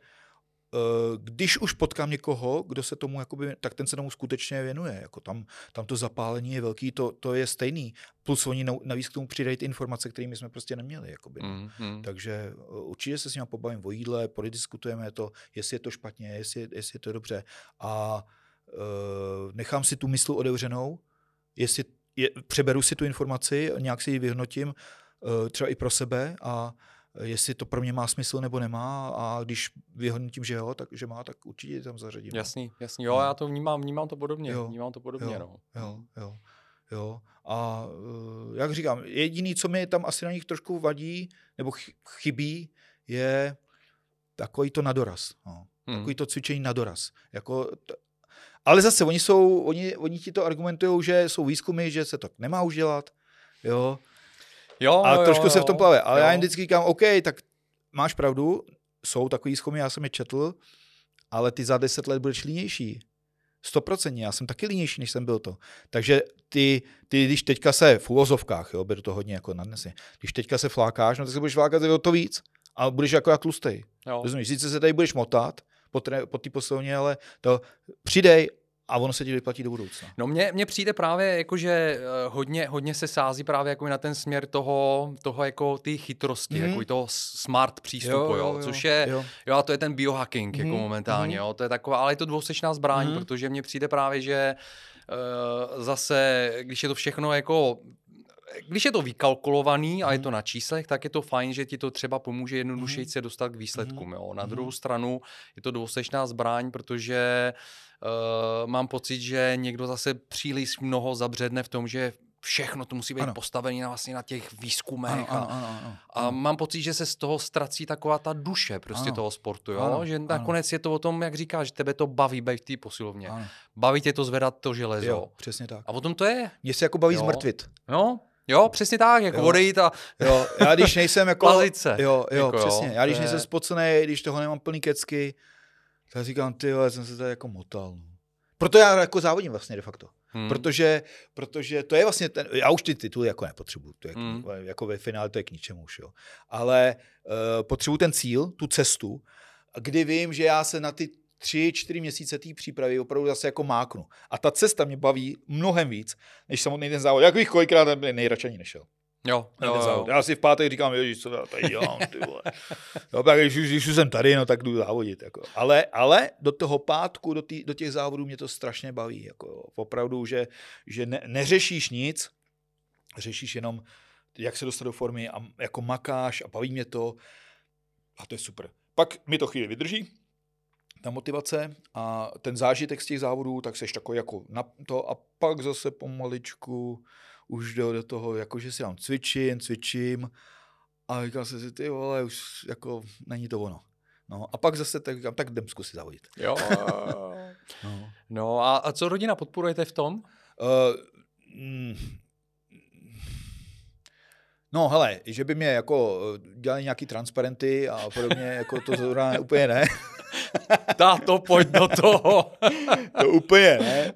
eh, když už potkám někoho, kdo se tomu, jakoby, tak ten se tomu skutečně věnuje. Jako tam, tam to zapálení je velký, to, to je stejný. Plus oni navíc k tomu přidají ty informace, kterými jsme prostě neměli. Jakoby, no. Mm, mm. Takže uh, určitě se s ním pobavím o jídle, podiskutujeme to, jestli je to špatně, jestli, jestli je to dobře. A uh, nechám si tu mysl otevřenou, jestli je, přeberu si tu informaci, nějak si ji vyhodnotím, uh, třeba i pro sebe a jestli to pro mě má smysl nebo nemá a když vyhodnotím, že jo, tak, že má, tak určitě tam zařadím. no. Jasný, jasný. Jo, já to vnímám, vnímám to podobně. Jo, Vnímám to podobně, jo, no. Jo, jo, jo. A uh, jak říkám, jediný, co mi tam asi na nich trošku vadí, nebo chy- chybí, je takový to na doraz. No. Hmm. Takový to cvičení na doraz. Jako t- Ale zase, oni, jsou, oni, oni ti to argumentují, že jsou výzkumy, že se to nemá už dělat, jo. Jo, A jo, trošku jo, se v tom plave. Ale jo. já jim vždycky říkám, OK, tak máš pravdu, jsou takový výzkumy, já jsem je četl, ale ty za deset let budeš línější. Stoprocentně, já jsem taky línější, než jsem byl to. Takže ty, ty když teďka se v úvozovkách, jo, beru to hodně jako nadnesně, když teďka se flákáš, no tak se budeš flákat o to víc. A budeš jako tlustej. Jo. Rozumíš, sice se tady budeš motat po, tre, po té posilovně, ale to přidej a ono se ti vyplatí do budoucna. No mně, mně přijde právě jako, že eh, hodně, hodně se sází právě jako na ten směr toho, toho jako ty chytrosti, Mhm. mm. jako toho smart přístupu, jo, jo, jo, což je, jo. Jo. a to je ten biohacking Mhm, jako momentálně, mhm. jo, to je taková, ale je to dvousečná zbraň, Mhm. protože mně přijde právě, že uh, zase, když je to všechno jako když je to vykalkulovaný a je Mhm. to na číslech, tak je to fajn, že ti to třeba pomůže jednodušeji se dostat k výsledkům. Jo. Na Mhm. druhou stranu je to dvousečná zbraň, protože uh, mám pocit, že někdo zase příliš mnoho zabředne v tom, že všechno to musí být Ano. postavené na, vlastně na těch výzkumech. Ano, a, ano, ano, ano. a mám pocit, že se z toho ztrací taková ta duše prostě Ano. toho sportu, jo? Ano, že ano. nakonec je to o tom, jak říkáš, že tebe to baví být v té posilovně. ano. Baví tě to zvedat to železo. Jo, přesně tak. A o tom to je. Mě se jako baví Jo. zmrtvit. No, jo, přesně tak, jako Jo. odejít a Jo, já když nejsem jako... Plazit se. Jo, jo, Jako přesně. Já když je- nejsem spocený, když toho nemám plný kecky, tak říkám, ty jo, já jsem se tady jako motal. no. Proto já jako závodím vlastně de facto. Hmm. Protože, protože to je vlastně ten, já už ty tituly jako nepotřebuju, to je, Hmm. mm. jako ve finále to je k ničemu už, jo. Ale uh, potřebuju ten cíl, tu cestu, kdy vím, že já se na ty tři, čtyři měsíce té přípravy opravdu zase jako máknu. A ta cesta mě baví mnohem víc, než samotný ten závod. Jak bych kolikrát nejradši ani nešel. Jo, jo, jo. Já si v pátek říkám, ježiš, co já tady dělám, ty vole. No, tak když, už- když jsem tady, no tak jdu závodit. Jako. Ale, ale do toho pátku, do, tý, do těch závodů mě to strašně baví. Jako, jo. Opravdu, že, že ne, neřešíš nic, řešíš jenom, jak se dostat do formy a jako makáš a baví mě to. A to je super. Pak mi to chvíli vydrží, ta motivace a ten zážitek z těch závodů, tak seš takový jako na to a pak zase pomaličku už jde do toho, jako že si tam cvičím, cvičím a říkal jsem si, ty vole, už jako není to ono. No a pak zase tak říkám, tak jdem zkusit závodit. Jo. [LAUGHS] No. no a, a co rodina podporujete v tom? Uh, mm, no hele, že by mě jako eh, dělali nějaký transparenty a podobně, jako to zrovna úplně ne. [LAUGHS] Táto, pojď do toho. [LAUGHS] to úplně ne,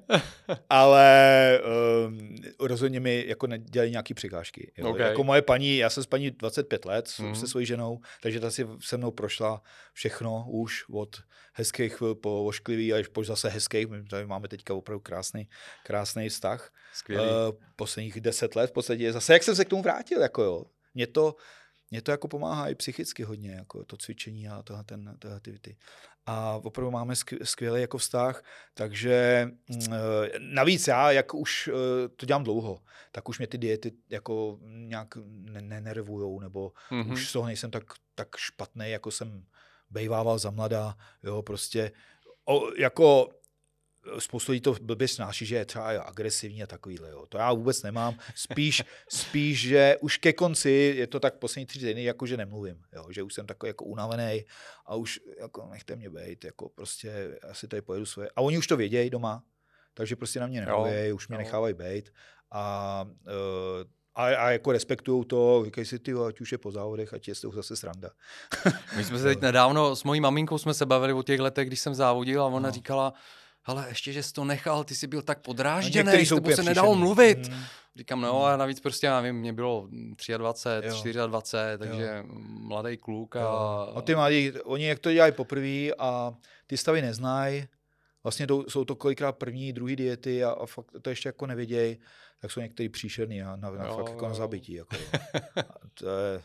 ale um, rozhodně mi jako nedělají nějaký překážky. Jo. Ok. Jako moje paní, já jsem s paní 25 let s- Mhm. se svojí ženou, takže ta si se mnou prošla všechno už od hezkých chvil po ošklivý až po zase hezkých. My tady máme teďka opravdu krásný, krásný vztah. Skvělý. Uh, posledních deset let v podstatě. Zase jak jsem se k tomu vrátil, jako jo. Mě to, mě to jako pomáhá i psychicky hodně, jako to cvičení a tohle, ten, ty aktivity. A opravdu máme skv- skvělý jako vztah, takže mm, eh, navíc já, jak už eh, to dělám dlouho, tak už mě ty diety jako nějak ne- nenervujou, nebo Mhm. mm-hmm. už z toho nejsem tak, tak špatný, jako jsem bejvával za mladá, jo, prostě o, jako spoustu lidí to blbě snáší, že je třeba agresivní a takovýhle. Jo. To já vůbec nemám. Spíš, [LAUGHS] spíš, že už ke konci je to tak poslední tři týdny, jako že nemluvím. Jo. Že už jsem takový jako unavený a už jako nechte mě být. Jako prostě asi tady pojedu svoje. A oni už to vědějí doma, takže prostě na mě nemluví, už mě jo. nechávají být. A, uh, a, a jako respektují to, říkají si, ty, ať už je po závodech, ať je z toho zase sranda. My jsme se [LAUGHS] teď nedávno s mojí maminkou jsme se bavili o těch letech, když jsem závodil a ona No. říkala, ale ještě, že jsi to nechal, ty jsi byl tak podrážděný, úplně se nedalo mluvit. Mm. Říkám, no a navíc prostě, já nevím, mě bylo 23, Jo. 24, takže mladý kluk a... Jo. A ty mladí, oni jak to dělají poprvé a ty stavy neznají, vlastně to, jsou to kolikrát první, druhý diety a, a fakt to ještě jako nevědějí, tak jsou některý příšerný a na, na Jo, fakt jako na jo. zabití. Jako, jo. [LAUGHS] to je...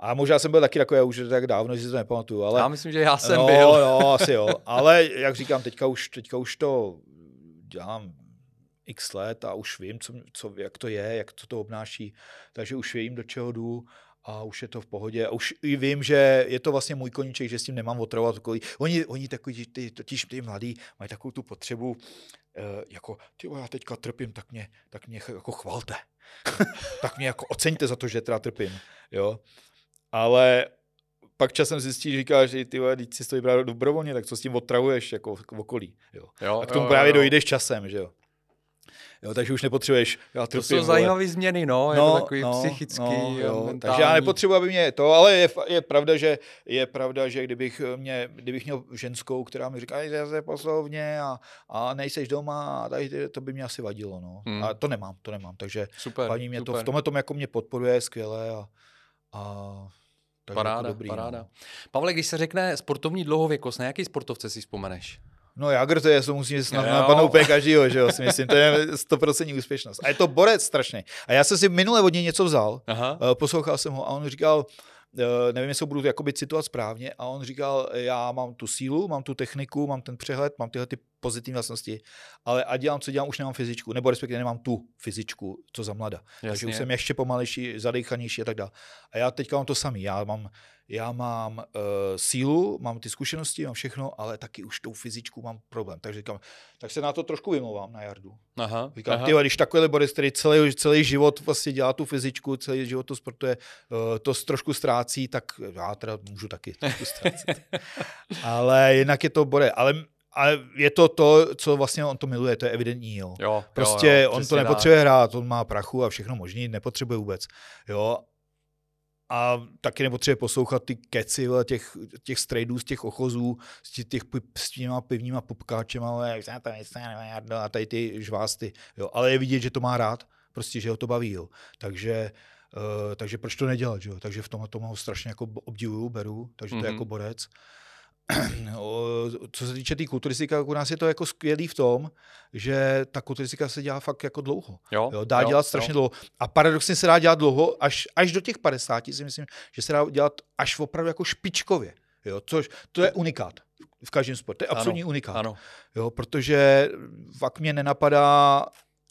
a možná jsem byl taky takový, už tak dávno, že si to nepamatuju, ale... Já myslím, že já jsem no, byl. No, asi jo. Ale jak říkám, teďka už, teďka už to dělám x let a už vím, co, co, jak to je, jak to to obnáší, takže už vím, do čeho jdu a už je to v pohodě. A už i vím, že je to vlastně můj koníček, že s tím nemám otravovat okolí. Oni, oni takový, ty, totiž ty mladí, mají takovou tu potřebu, eh, jako, ty já teďka trpím, tak mě, tak mě jako chvalte. [LAUGHS] tak mě jako oceňte za to, že teda trpím. Jo? Ale pak časem zjistíš, říkáš, že ty vole, teď si stojí právě dobrovolně, tak co s tím otravuješ jako v okolí. Jo. Jo, A k tomu jo, právě jo. dojdeš časem, že jo. Jo, takže už nepotřebuješ, já To jsou zajímavé změny, no, je to takový psychický, no, jo. mentální. Takže já nepotřebuji, aby mě to, ale je, je pravda, že je pravda, že kdybych mě, kdybych měl ženskou, která mi říká, že se poslovně a, a nejseš doma, a tady, to by mě asi vadilo, no. Hmm. A to nemám, to nemám, takže Super, paní mě to super. v tomhle tom jako mě podporuje skvěle a, a takže Paráda, jako dobrý, paráda. No. Pavle, když se řekne sportovní dlouhověkost, na jaký sportovce si vzpomeneš? No Jagr to je, to musí snad napadnout úplně každýho, že jo, si myslím, to je 100% úspěšnost. A je to borec strašný. A já jsem si minule od něj něco vzal, Aha. Eh, poslouchal jsem ho a on říkal, eh, nevím, jestli ho budu jakoby citovat správně, a on říkal, já mám tu sílu, mám tu techniku, mám ten přehled, mám tyhle ty pozitivní vlastnosti, ale a dělám, co dělám, už nemám fyzičku, nebo respektive nemám tu fyzičku, co za mlada. Takže Jasně. už jsem ještě pomalejší, zadejchanější a tak dále. A já teďka mám to samý, já mám, já mám uh, sílu, mám ty zkušenosti, mám všechno, ale taky už tou fyzičku mám problém. Takže říkám, tak se na to trošku vymlouvám na jardu. Aha. Říkám, aha. ty, když takovýhle borec, který celý, celý život vlastně dělá tu fyzičku, celý život to sportuje, eh, to trošku ztrácí, tak já teda můžu taky trošku ztrácet. [LAUGHS] ale jinak je to borec. Ale, ale je to to, co vlastně on to miluje, to je evidentní. Jo. Jo, Prostě jo, jo, on to přesně tak. nepotřebuje hrát, on má prachu a všechno možný, nepotřebuje vůbec. Jo. A taky nepotřebuje poslouchat ty keci těch, těch strejdů z těch ochozů, s, těch, s těma pivníma pupkáčema, vole, jak se to a tady ty žvásty. Jo. Ale je vidět, že to má rád, prostě, že ho to baví. Jo. Takže, uh, takže proč to nedělat? Že jo? Takže v tomhle tomu ho strašně jako obdivuju, beru, takže to je Mhm. jako borec. O, co se týče té tý kulturistiky, u nás je to jako skvělý v tom, že ta kulturistika se dělá fakt jako dlouho. Jo, Jo, dá dělat strašně dlouho. A paradoxně se dá dělat dlouho, až, až do těch 50 si myslím, že se dá dělat až opravdu jako špičkově. Jo, což to je unikát v každém sportu. To je absolutní Ano, unikát. Ano. Jo, protože fakt mě nenapadá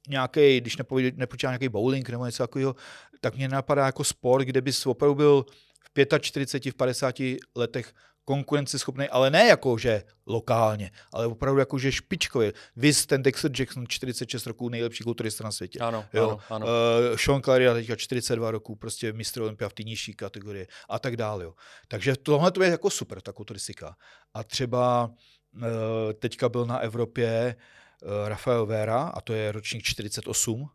nějaký, když nepočítám nějaký bowling nebo něco takového, tak mě napadá jako sport, kde bys opravdu byl v 45, v 50 letech konkurenceschopný, ale ne jako, že lokálně, ale opravdu jako, že špičkově. Vys ten Dexter Jackson, 46 roků, nejlepší kulturista na světě. Ano, jo. ano, ano. Uh, Sean Clary, teďka 42 roků, prostě mistr Olympia v té nižší kategorii a tak dále. Jo. Takže tohle to je jako super, ta kulturistika. A třeba uh, teďka byl na Evropě uh, Rafael Vera, a to je ročník 48,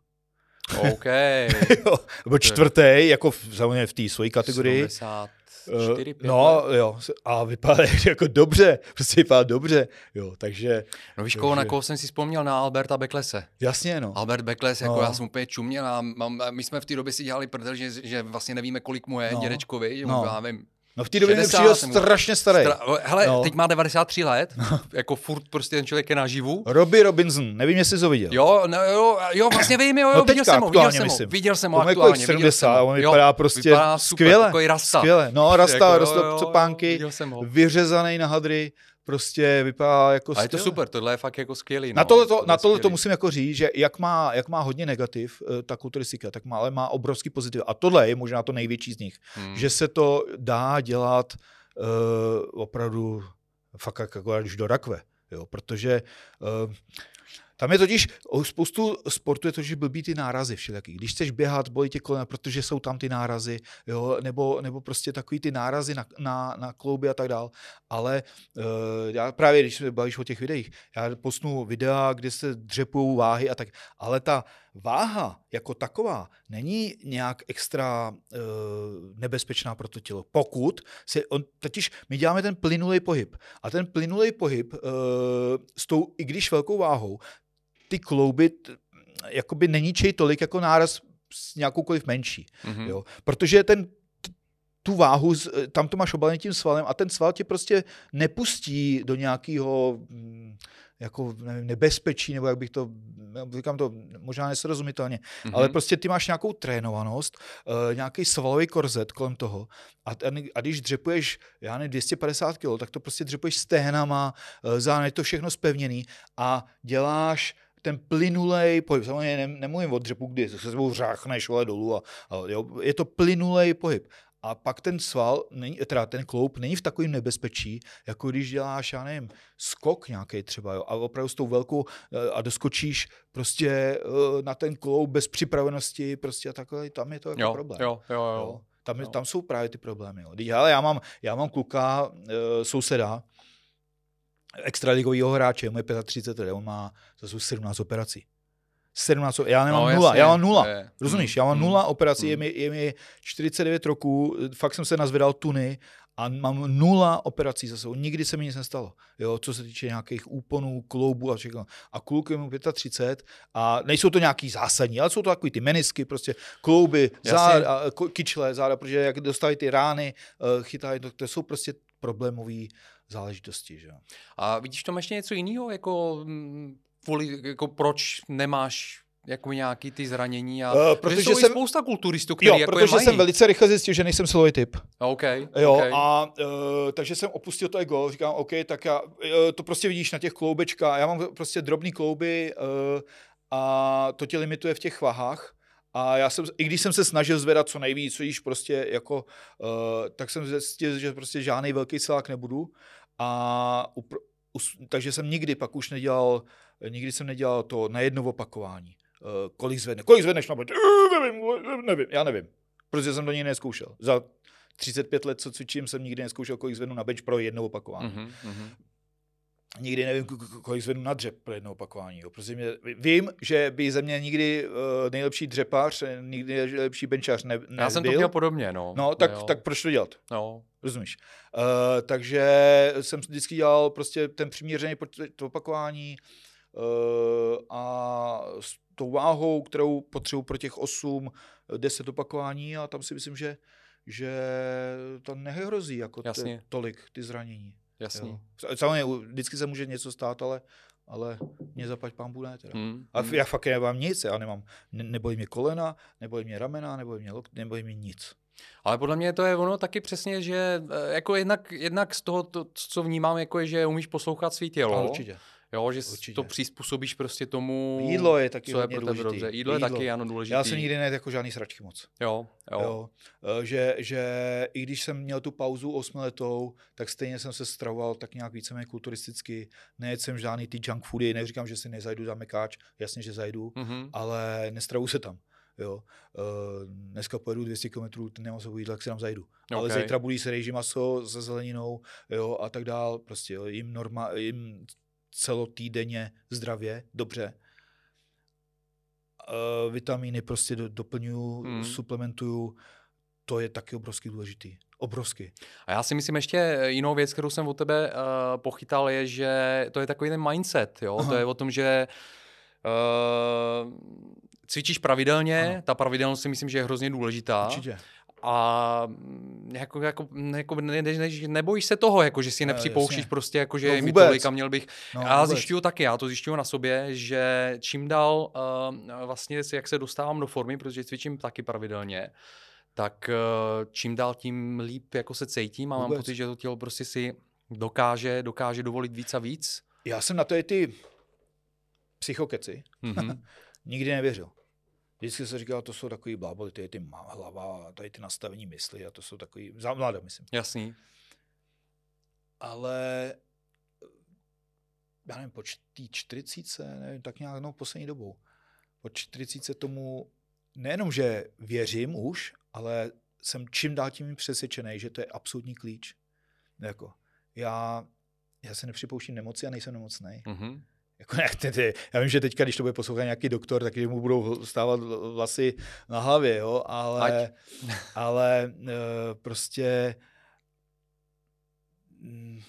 OK. [LAUGHS] jo, byl čtvrtý, jako v, samozřejmě v té své kategorii. 70. Eh, 4, 5 No let? jo, a vypadá [LAUGHS] jako dobře, prostě vypadá dobře, jo, takže... No víš, koho, na koho jsem si vzpomněl? Na Alberta Beklese. Jasně, no. Albert Bekles, jako no. jako já jsem úplně čuměl a mám, my jsme v té době si dělali prdel, že, že vlastně nevíme, kolik mu je no. dědečkovi, že no. mu, já nevím, No v té době mi 60 přijel jsem mu- strašně starý. Stra- hele, No. teď má 93 let, [LAUGHS] jako furt prostě ten člověk je naživu. Robbie Robinson, nevím, jestli jsi ho viděl. Jo, no, jo, jo, vlastně vím, jo, jo No viděl jsem ho, viděl jsem ho, viděl jsem ho aktuálně, viděl 70, jsem ho. on Jo, vypadá prostě vypadá super, skvěle. rasta. Skvěle, no rasta, Jako, jako, jo, rasta jo, co pánky, viděl jsem ho. vyřezaný na hadry, prostě vypadá jako A je to super, tohle je fakt jako skvělý. Na no, tohle, to, tohle na tohle to musím jako říct, že jak má, jak má hodně negativ eh, ta kulturistika, tak má, ale má obrovský pozitiv. A tohle je možná to největší z nich, Hmm. že se to dá dělat uh, opravdu fakt jako až do rakve. Jo, protože uh, tam je totiž, spoustu sportu je totiž blbý ty nárazy všelijaký. Když chceš běhat, bolí tě kolena, protože jsou tam ty nárazy, jo, nebo, nebo prostě takový ty nárazy na, na, na klouby a tak dál. Ale uh, já právě, když se bavíš o těch videích, já posnu videa, kde se dřepujou váhy a tak, ale ta váha jako taková není nějak extra uh, nebezpečná pro to tělo. Pokud se, on, totiž my děláme ten plynulý pohyb a ten plynulý pohyb uh, s tou, i když velkou váhou, ty klouby jakoby neníčej tolik jako náraz s nějakoukoliv menší. Mhm. Jo? Protože ten tu váhu, tam to máš obalený tím svalem a ten sval tě prostě nepustí do nějakého mm, jako nevím, nebezpečí, nebo jak bych to, říkám to možná nesrozumitelně, Mhm. ale prostě ty máš nějakou trénovanost, uh, nějaký svalový korzet kolem toho a, ten, a když dřepuješ, já nevím, 250 kg, tak to prostě dřepuješ stehnama, uh, zároveň je to všechno spevněný a děláš ten plynulej pohyb. Samozřejmě ne, nemluvím o dřepu, kdy se sebou řáchneš vole dolů. A, a jo, je to plynulej pohyb. A pak ten sval, není, teda ten kloup, není v takovém nebezpečí, jako když děláš, já nevím, skok nějaký třeba, jo, a opravdu s tou velkou eh, a doskočíš prostě eh, na ten kloup bez připravenosti, prostě a takhle, tam je to jako jo, problém. jo, jo, jo. Tam, No. tam jsou právě ty problémy. Jo. Hele, já mám, já mám kluka, e, souseda, extraligového hráče, mu je 35 let, on má zase už 17 operací. 17, o- já nemám No, nula, jasně, já mám nula. je- Rozumíš, mm, já mám mm, nula operací, mm. je, mi, je mi 49 roků, fakt jsem se nazvedal tuny a mám nula operací za sebou. Nikdy se mi nic nestalo, jo, co se týče nějakých úponů, kloubů a všechno. A kluk je mu 35 a nejsou to nějaký zásadní, ale jsou to takový ty menisky, prostě klouby, záda, kyčle, záda, protože jak dostávají ty rány, eh, chytají, to, to jsou prostě problémové záležitosti, že. A vidíš v tom ještě něco jiného, jako, mm, kvůli, jako proč nemáš jako nějaký ty zranění a Eh, protože jsou jsem- spousta kulturistů, kteří Jo, jako protože jsem velice rychle zjistil, že nejsem silový typ. OK, Jo, OK. a uh, takže jsem opustil to ego, říkám, OK, tak já, uh, to prostě vidíš na těch kloubečkách, já mám prostě drobný klouby uh, a to tě limituje v těch vahách. A já jsem, i když jsem se snažil zvedat co nejvíc, co již prostě jako, uh, tak jsem zjistil, že prostě žádný velký silák nebudu. A upr- us, takže jsem nikdy pak už nedělal, nikdy jsem nedělal to na jedno opakování. Uh, kolik zvedne, kolik zvedneš na? Uh, nevím, nevím, já nevím. Protože jsem to nikdy neskoušel. Za 35 let, co cvičím, jsem nikdy neskoušel, kolik zvednu na bench pro jedno opakování. Mm. Nikdy nevím, kolik zvednu na dřep pro jedno opakování. Jo. Prostě mě, vím, že by ze mě nikdy uh, nejlepší dřepař, nikdy nejlepší benchař ne, nebyl. Já jsem to měl podobně, no. No, tak, jo. tak proč to dělat? No. Rozumíš? Uh, takže jsem vždycky dělal prostě ten přiměřený počet opakování uh, a s tou váhou, kterou potřebuji pro těch 8, 10 opakování a tam si myslím, že že to nehrozí jako Jasně. t- tolik ty zranění. Jasný. Jo. Samozřejmě vždycky se může něco stát, ale, ale mě zaplať pán ne teda. Mm, A mm. f- já fakt nemám nic, já nemám, ne, nebojí mě kolena, nebojí mě ramena, nebojí mě lokt, nebojí mě nic. Ale podle mě to je ono taky přesně, že eh, jako jednak, jednak z toho, to, co vnímám, jako je, že umíš poslouchat svý tělo. Určitě. Jo, že Určitě. to přizpůsobíš prostě tomu, Jídlo je taky co je pro tebe důležitý. dobře. Jídlo, je Jídlo. taky, ano, důležitý. Já jsem nikdy nejedl jako žádný sračky moc. Jo, jo. Jo. Eh, Že, že i když jsem měl tu pauzu osmiletou, tak stejně jsem se stravoval tak nějak víceméně kulturisticky. Nejedl jsem žádný ty junk foody, neříkám, že si nezajdu za mekáč, jasně, že zajdu, Mhm. ale nestravu se tam. Jo. Uh, dneska pojedu 200 km, nemám sebou jídlo, tak si tam zajdu. Okay. Ale zítra budu jíst rejži maso se zeleninou jo, a tak dál. Prostě jo. Jim, norma, jim celotýdenně zdravě, dobře. Uh, vitamíny prostě do, doplňuju, Hmm. mm. suplementuju. To je taky obrovský důležitý. Obrovský. A já si myslím ještě jinou věc, kterou jsem od tebe uh, pochytal, je, že to je takový ten mindset, jo? Aha. To je o tom, že uh, cvičíš pravidelně, Ano. ta pravidelnost si myslím, že je hrozně důležitá. Určitě. A mm, jako, jako, jako ne, ne, ne, nebojíš se toho, jako, že si nepřipouštíš jasně. prostě, jako, že No mi vůbec. tolik a měl bych. No, já zjišťuju taky, já to zjišťuju na sobě, že čím dál uh, vlastně, jak se dostávám do formy, protože cvičím taky pravidelně, tak uh, čím dál tím líp jako se cítím a mám Vůbec. pocit, že to tělo prostě si dokáže, dokáže dovolit víc a víc. Já jsem na to je ty psychokeci Mhm. [LAUGHS] nikdy nevěřil. Vždycky se říkal, to jsou takový bláboli, to je ty má hlava, tady ty nastavení mysli a to jsou takový, za mladá myslím. Jasný. Ale já nevím, po té 40, nevím, tak nějak no, poslední dobou. Po 40 tomu nejenom, že věřím už, ale jsem čím dál tím přesvědčený, že to je absolutní klíč. Jako, já, já se nepřipouštím nemoci a nejsem nemocný. Mhm. Jako ne, ty, já vím, že teďka, když to bude poslouchat nějaký doktor, takže mu budou stávat vlasy na hlavě, jo, ale, Ať. [LAUGHS] ale uh, prostě mm,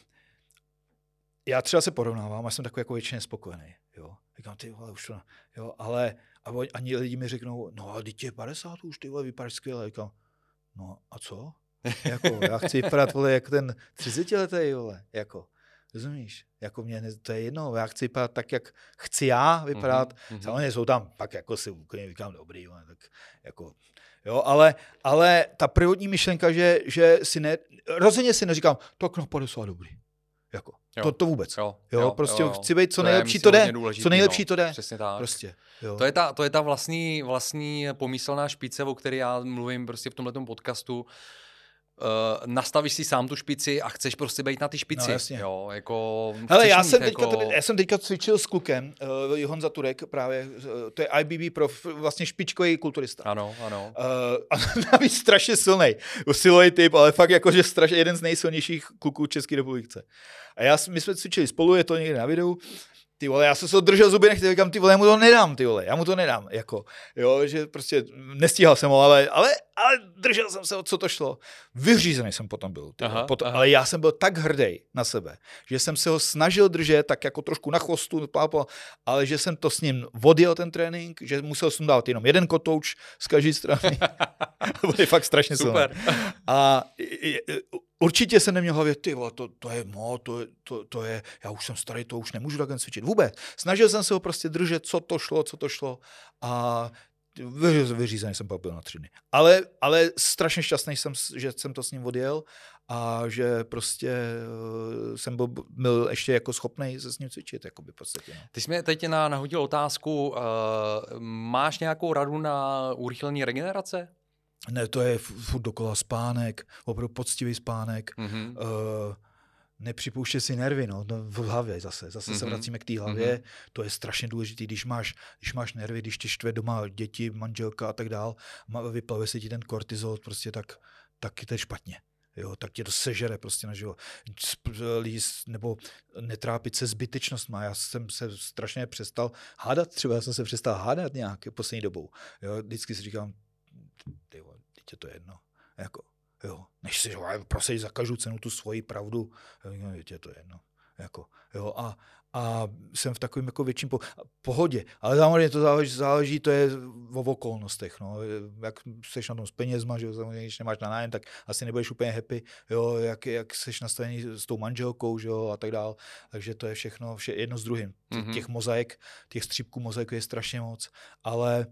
já třeba se porovnávám a jsem takový jako většině spokojený, jo. Říkám, ty vole, už to, jo, ale a ani lidi mi řeknou, no ale teď je 50 už, ty vole, vypadáš skvěle. Říkám, no a co? Jako, já chci vypadat, vole, jako ten 30 letý, vole, jako. Rozumíš? Jako mě, ne, to je jedno, já chci vypadat tak, jak chci já vypadat. Mhm, mhm. Samozřejmě jsou tam pak jako si úplně říkám, dobrý, ale tak jako, jo, ale, ale ta prvotní myšlenka, že, že si ne, rozhodně si neříkám, tak na 50 dobrý. Jako, Jo. to, to vůbec. Jo, Jo, prostě chci být co je, nejlepší, myslím, to jde. důležitý, Co nejlepší, no. to jde. Přesně tak. Prostě, jo. To je ta, to je ta vlastní, vlastní pomyslná špice, o které já mluvím prostě v tomhle podcastu. uh, nastavíš si sám tu špici a chceš prostě být na ty špici. No, jasně. Jo, jako, Hele, já mít jsem, teďka, jako... já jsem teďka cvičil s klukem, uh, Honza Turek právě, uh, to je IBB pro vlastně špičkový kulturista. Ano, ano. Uh, a [LAUGHS] navíc strašně silný, silový typ, ale fakt jakože strašně jeden z nejsilnějších kluků České republice. A já, my jsme cvičili spolu, je to někde na videu, ty vole, já jsem se držel zuby, nechtěl, říkám, ty vole, já mu to nedám, ty vole, já mu to nedám, jako, jo, že prostě nestíhal jsem ho, ale, ale, ale držel jsem se, o co to šlo. Vyřízený jsem potom byl, ty Aha, potom, aha. ale já jsem byl tak hrdý na sebe, že jsem se ho snažil držet tak jako trošku na chvostu, pápo, ale že jsem to s ním odjel ten trénink, že musel jsem dát jenom jeden kotouč z každé strany. [LAUGHS] [LAUGHS] to bude fakt strašně silný. Super. A určitě jsem neměl hlavě, ty vole, to, to je mo, to, je- to, to je, já už jsem starý, to už nemůžu takhle cvičit. Vůbec. Snažil jsem se ho prostě držet, co to šlo, co to šlo. A vyř- vyřízený jsem pak byl na tři dny. Ale, ale strašně šťastný jsem, že jsem to s ním odjel a že prostě eh, jsem byl, byl ještě jako schopný se s ním cvičit, jako by v podstatě. No. Ty jsi mi teď na, nahodil otázku, uh, máš nějakou radu na urychlení regenerace? Ne, to je furt dokola spánek, opravdu poctivý spánek. Mhm. uh, nepřipouště si nervy, no, no v hlavě zase. Zase mm-hmm. se Mhm. vracíme k té hlavě. Mm-hmm. To je strašně důležité, když máš, když máš nervy, když tě štve doma děti, manželka a tak dál, vyplave se ti ten kortizol, prostě tak, tak je to špatně. Jo, tak tě to sežere prostě na život. Líst, nebo netrápit se zbytečnostma. Já jsem se strašně přestal hádat, třeba já jsem se přestal hádat nějak poslední dobou. Jo, vždycky si říkám, ty je to jedno. Jako, jo, než si prosej za každou cenu tu svoji pravdu, jo, teď je to jedno. Jako, jo, a, a jsem v takovém jako větším po, pohodě. Ale samozřejmě to záleží, záleží, to je o okolnostech. No. Jak jsi na tom s penězma, že samozřejmě, když nemáš na nájem, tak asi nebudeš úplně happy, jo, jak, jak jsi nastavený s tou manželkou, že jo, a tak dál. Takže to je všechno vše, jedno s druhým. Mhm. Těch mozaik, těch střípků mozaiku je strašně moc, ale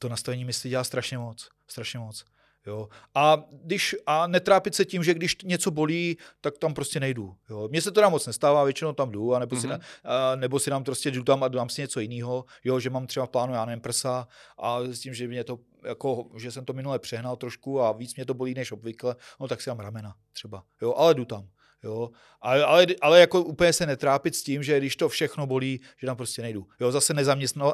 to nastavení mysli dělá strašně moc, strašně moc. Jo. A, když, a netrápit se tím, že když něco bolí, tak tam prostě nejdu. Jo. Mně se to tam moc nestává, většinou tam jdu, a nebo, mm-hmm. si, Mhm. na, a, nebo si dám prostě jdu tam a dám si něco jiného, jo, že mám třeba v plánu, já nevím, prsa a s tím, že mě to, jako, že jsem to minule přehnal trošku a víc mě to bolí než obvykle, no tak si dám ramena třeba, jo, ale jdu tam. Jo, ale, ale, ale jako úplně se netrápit s tím, že když to všechno bolí, že tam prostě nejdu. Jo, zase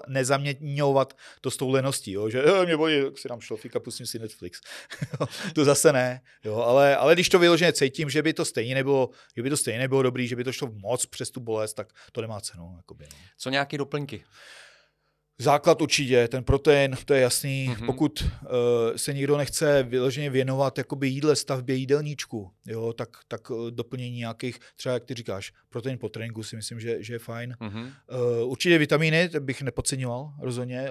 nezaměňovat to s tou leností, jo, že "Eh, mě bolí, tak si dám šlofík a pustím si Netflix. [LAUGHS] Jo, to zase ne, jo, ale, ale když to vyloženě cítím, že by to stejně nebylo, že by to stejně nebylo dobrý, že by to šlo moc přes tu bolest, tak to nemá cenu. Jakoby, no. Co nějaké doplňky? Základ určitě, ten protein, to je jasný. Mhm. Mm-hmm. Pokud uh, se někdo nechce vyloženě věnovat jakoby jídle, stavbě jídelníčku, jo, tak, tak uh, doplnění nějakých, třeba jak ty říkáš, protein po tréninku si myslím, že, že je fajn. Mhm. Uh, určitě vitamíny, to bych nepodceňoval rozhodně.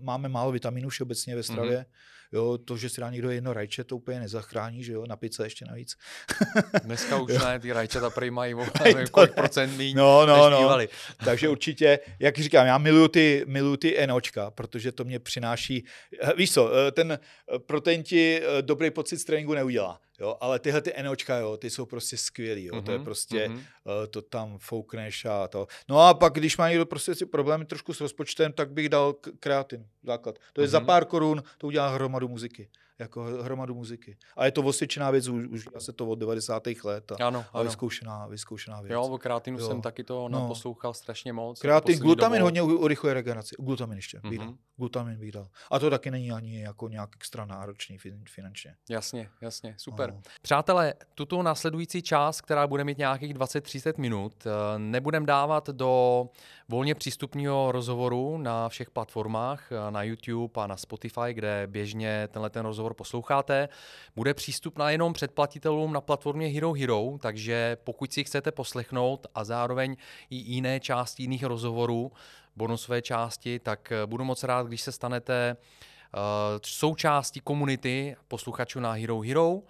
Máme málo vitaminů všeobecně ve stravě. Mm-hmm. Jo, to, že si dá někdo jedno rajče, to úplně nezachrání, že jo, na pice ještě navíc. [LAUGHS] Dneska už [LAUGHS] ne, ty rajčata prý mají to kolik procent míň, No, no, než no. [LAUGHS] Takže určitě, jak říkám, já miluju ty, miluju ty NOčka, protože to mě přináší, eh, víš co, eh, ten eh, protein ti dobrý pocit z tréninku neudělá, jo, ale tyhle ty NOčka, jo, ty jsou prostě skvělý, jo, to je Mhm, prostě, mhm. eh, to tam foukneš a to. No a pak, když má někdo prostě si problémy trošku s rozpočtem, tak bych dal kreatin, základ. To je za Mhm. pár korun, to udělá hromadu muziky, jako hromadu muziky. A je to osvědčená věc, už, už se to od 90. let a, Ano, a ano. vyzkoušená, vyzkoušená věc. Jo, o kreatinu Jo. jsem taky to No. naposlouchal strašně moc. Kreatin, glutamin dobou. hodně urychluje regeneraci. Glutamin ještě bych dal. Mhm. Glutamin bych dal. A to taky není ani jako nějak extra náročný fin- finančně. Jasně, jasně, super. No. Přátelé, tuto následující část, která bude mít nějakých 20-30 minut, eh, nebudem dávat do volně přístupního rozhovoru na všech platformách, eh, na YouTube a na Spotify, kde běžně tenhle ten rozhovor posloucháte. Bude přístupná jenom předplatitelům na platformě Hero Hero, takže pokud si chcete poslechnout a zároveň i jiné části jiných rozhovorů, bonusové části, tak eh, budu moc rád, když se stanete eh, součástí komunity posluchačů na Hero Hero.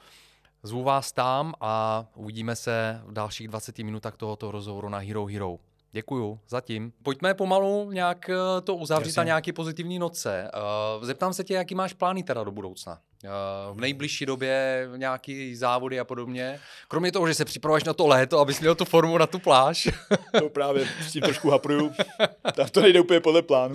Zvu vás tam a uvidíme se v dalších 20 minutách tohoto rozhovoru na Hero Hero. Děkuju, zatím. Pojďme pomalu nějak eh, to uzavřít Jasně. na nějaký pozitivní noce. Eh, Zeptám se tě, jaký máš plány teda do budoucna? V nejbližší době nějaký závody a podobně. Kromě toho, že se připravuješ na to léto, abys měl tu formu na tu pláž. [LAUGHS] To právě s tím trošku hapruju. Tak to nejde úplně podle plánu.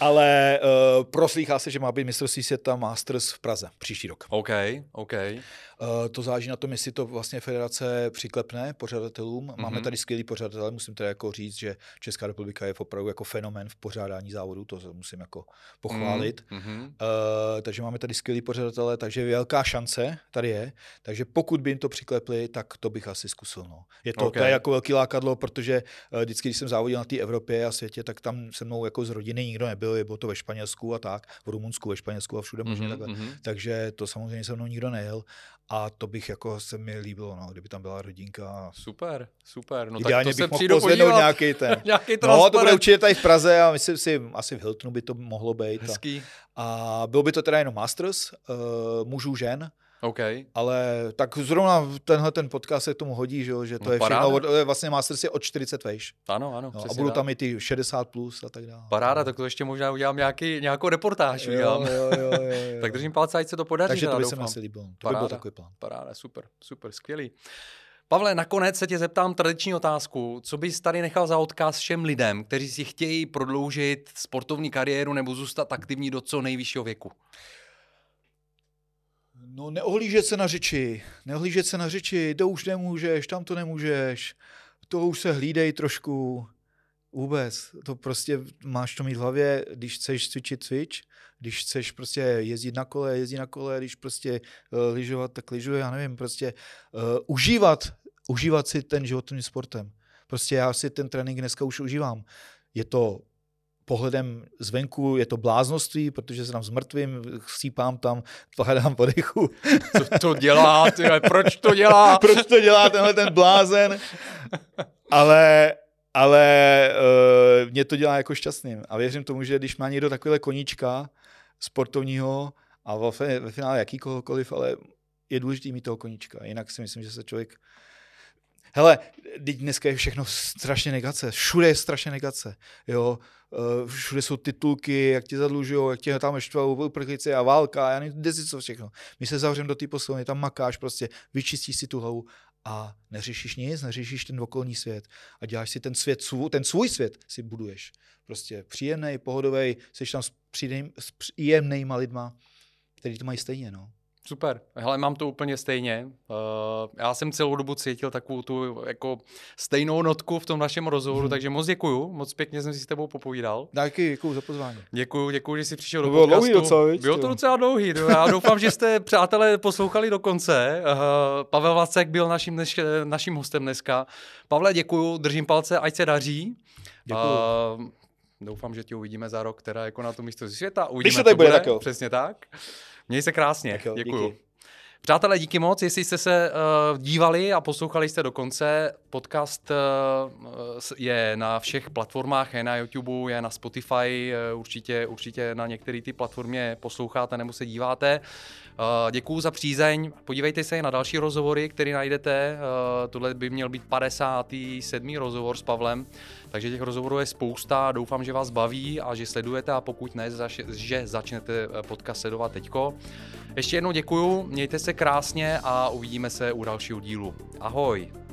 Ale uh, proslýchá se, že má být mistrovství světa Masters v Praze příští rok. OK, OK. Uh, to záleží na tom, jestli to vlastně federace přiklepne pořadatelům. Mm-hmm. Máme tady skvělý pořadatele, musím teda jako říct, že Česká republika je opravdu jako fenomen v pořádání závodů, to musím jako pochválit. Mm-hmm. Uh, takže máme tady skvělý pořadatele, takže velká šance tady je. Takže pokud by jim to přiklepli, tak to bych asi zkusil. No. Je to, okay. to je jako velký lákadlo, protože uh, vždycky, když jsem závodil na té Evropě a světě, tak tam se mnou jako z rodiny nikdo nebyl, bylo to ve Španělsku a tak, v Rumunsku, ve Španělsku a všude možně mm-hmm. takhle. Mm-hmm. Takže to samozřejmě se mnou nikdo nejel. A to bych jako se mi líbilo, no, kdyby tam byla rodinka. Super, super. No Ideálně tak to bych mohl pozvednout nějaký ten. [LAUGHS] nějaký no, to bude určitě tady v Praze a myslím si, asi v Hiltonu by to mohlo být. Hezký. A, a bylo by to teda jenom Masters, uh, mužů, žen. Okay. Ale tak zrovna tenhle ten podcast se k tomu hodí, že, že to no, je paráda. všechno, vlastně Masters je od 40 vejš. Ano, ano. No, a budou tam i ty 60 plus a tak dále. Paráda, tak to ještě možná udělám nějaký, nějakou reportáž. Jo, jo, jo, jo, jo, [LAUGHS] tak držím palce, ať se to podaří. Takže to by se mi asi líbilo. To paráda, by byl takový plán. Paráda, super, super, skvělý. Pavle, nakonec se tě zeptám tradiční otázku. Co bys tady nechal za odkaz všem lidem, kteří si chtějí prodloužit sportovní kariéru nebo zůstat aktivní do co nejvyššího věku? No neohlížet se na řeči, neohlížet se na řeči, to už nemůžeš, tam to nemůžeš, to už se hlídej trošku, vůbec, to prostě máš to mít v hlavě, když chceš cvičit, cvič, když chceš prostě jezdit na kole, jezdit na kole, když prostě uh, lyžovat, tak lyžuje, já nevím, prostě uh, užívat, užívat si ten životním sportem. Prostě já si ten trénink dneska už užívám. Je to pohledem zvenku je to bláznoství, protože se tam zmrtvím, sípám tam, hledám podechu. Co to dělá? Tyhle, proč to dělá? [LAUGHS] proč to dělá tenhle ten blázen? Ale, ale uh, mě to dělá jako šťastným. A věřím tomu, že když má někdo takovýhle koníčka sportovního a ve, ve finále jakýkoliv, ale je důležité mít toho koníčka. Jinak si myslím, že se člověk Hele, dneska je všechno strašně negace. Všude je strašně negace. Jo? Eh, všude jsou titulky, jak ti zadlužují, jak tě tam štvou uprchlíci a válka, já nevím, si co všechno. My se zavřeme do té posilovny, tam makáš prostě, vyčistíš si tu hlavu a neřešíš nic, neřešíš ten okolní svět a děláš si ten svět, ten svůj svět si buduješ. Prostě příjemný, pohodový, jsi tam s, příjemnýma lidma, který to mají stejně. No. Super. Hele, mám to úplně stejně. Uh, já jsem celou dobu cítil takovou tu jako stejnou notku v tom našem rozhovoru, hmm. takže moc děkuju. Moc pěkně jsem si s tebou popovídal. Díky, děkuju za pozvání. Děkuju, děkuju, že jsi přišel to do bylo podcastu. Dlouhý docela, víc, bylo to docela dlouhý. Já doufám, že jste, přátelé, poslouchali do konce. Uh, Pavel Vacek byl naším, dnes, naším hostem dneska. Pavle, děkuju, držím palce, ať se daří. Děkuju. Uh, doufám, že tě uvidíme za rok, teda jako na to místo světa. Uvidíme, Když to tady bude, tak jo. Přesně tak. Měj se krásně. jo, Děkuju. Díky. Přátelé, díky moc, jestli jste se uh, dívali a poslouchali jste do konce. Podcast uh, je na všech platformách, je na YouTube, je na Spotify, uh, určitě, určitě na některé ty platformě posloucháte nebo se díváte. Uh, děkuju za přízeň, podívejte se na další rozhovory, které najdete. Uh, tohle by měl být 57. rozhovor s Pavlem, takže těch rozhovorů je spousta, doufám, že vás baví a že sledujete a pokud ne, že začnete podcast sledovat teďko. Ještě jednou děkuju, mějte se krásně a uvidíme se u dalšího dílu. Ahoj!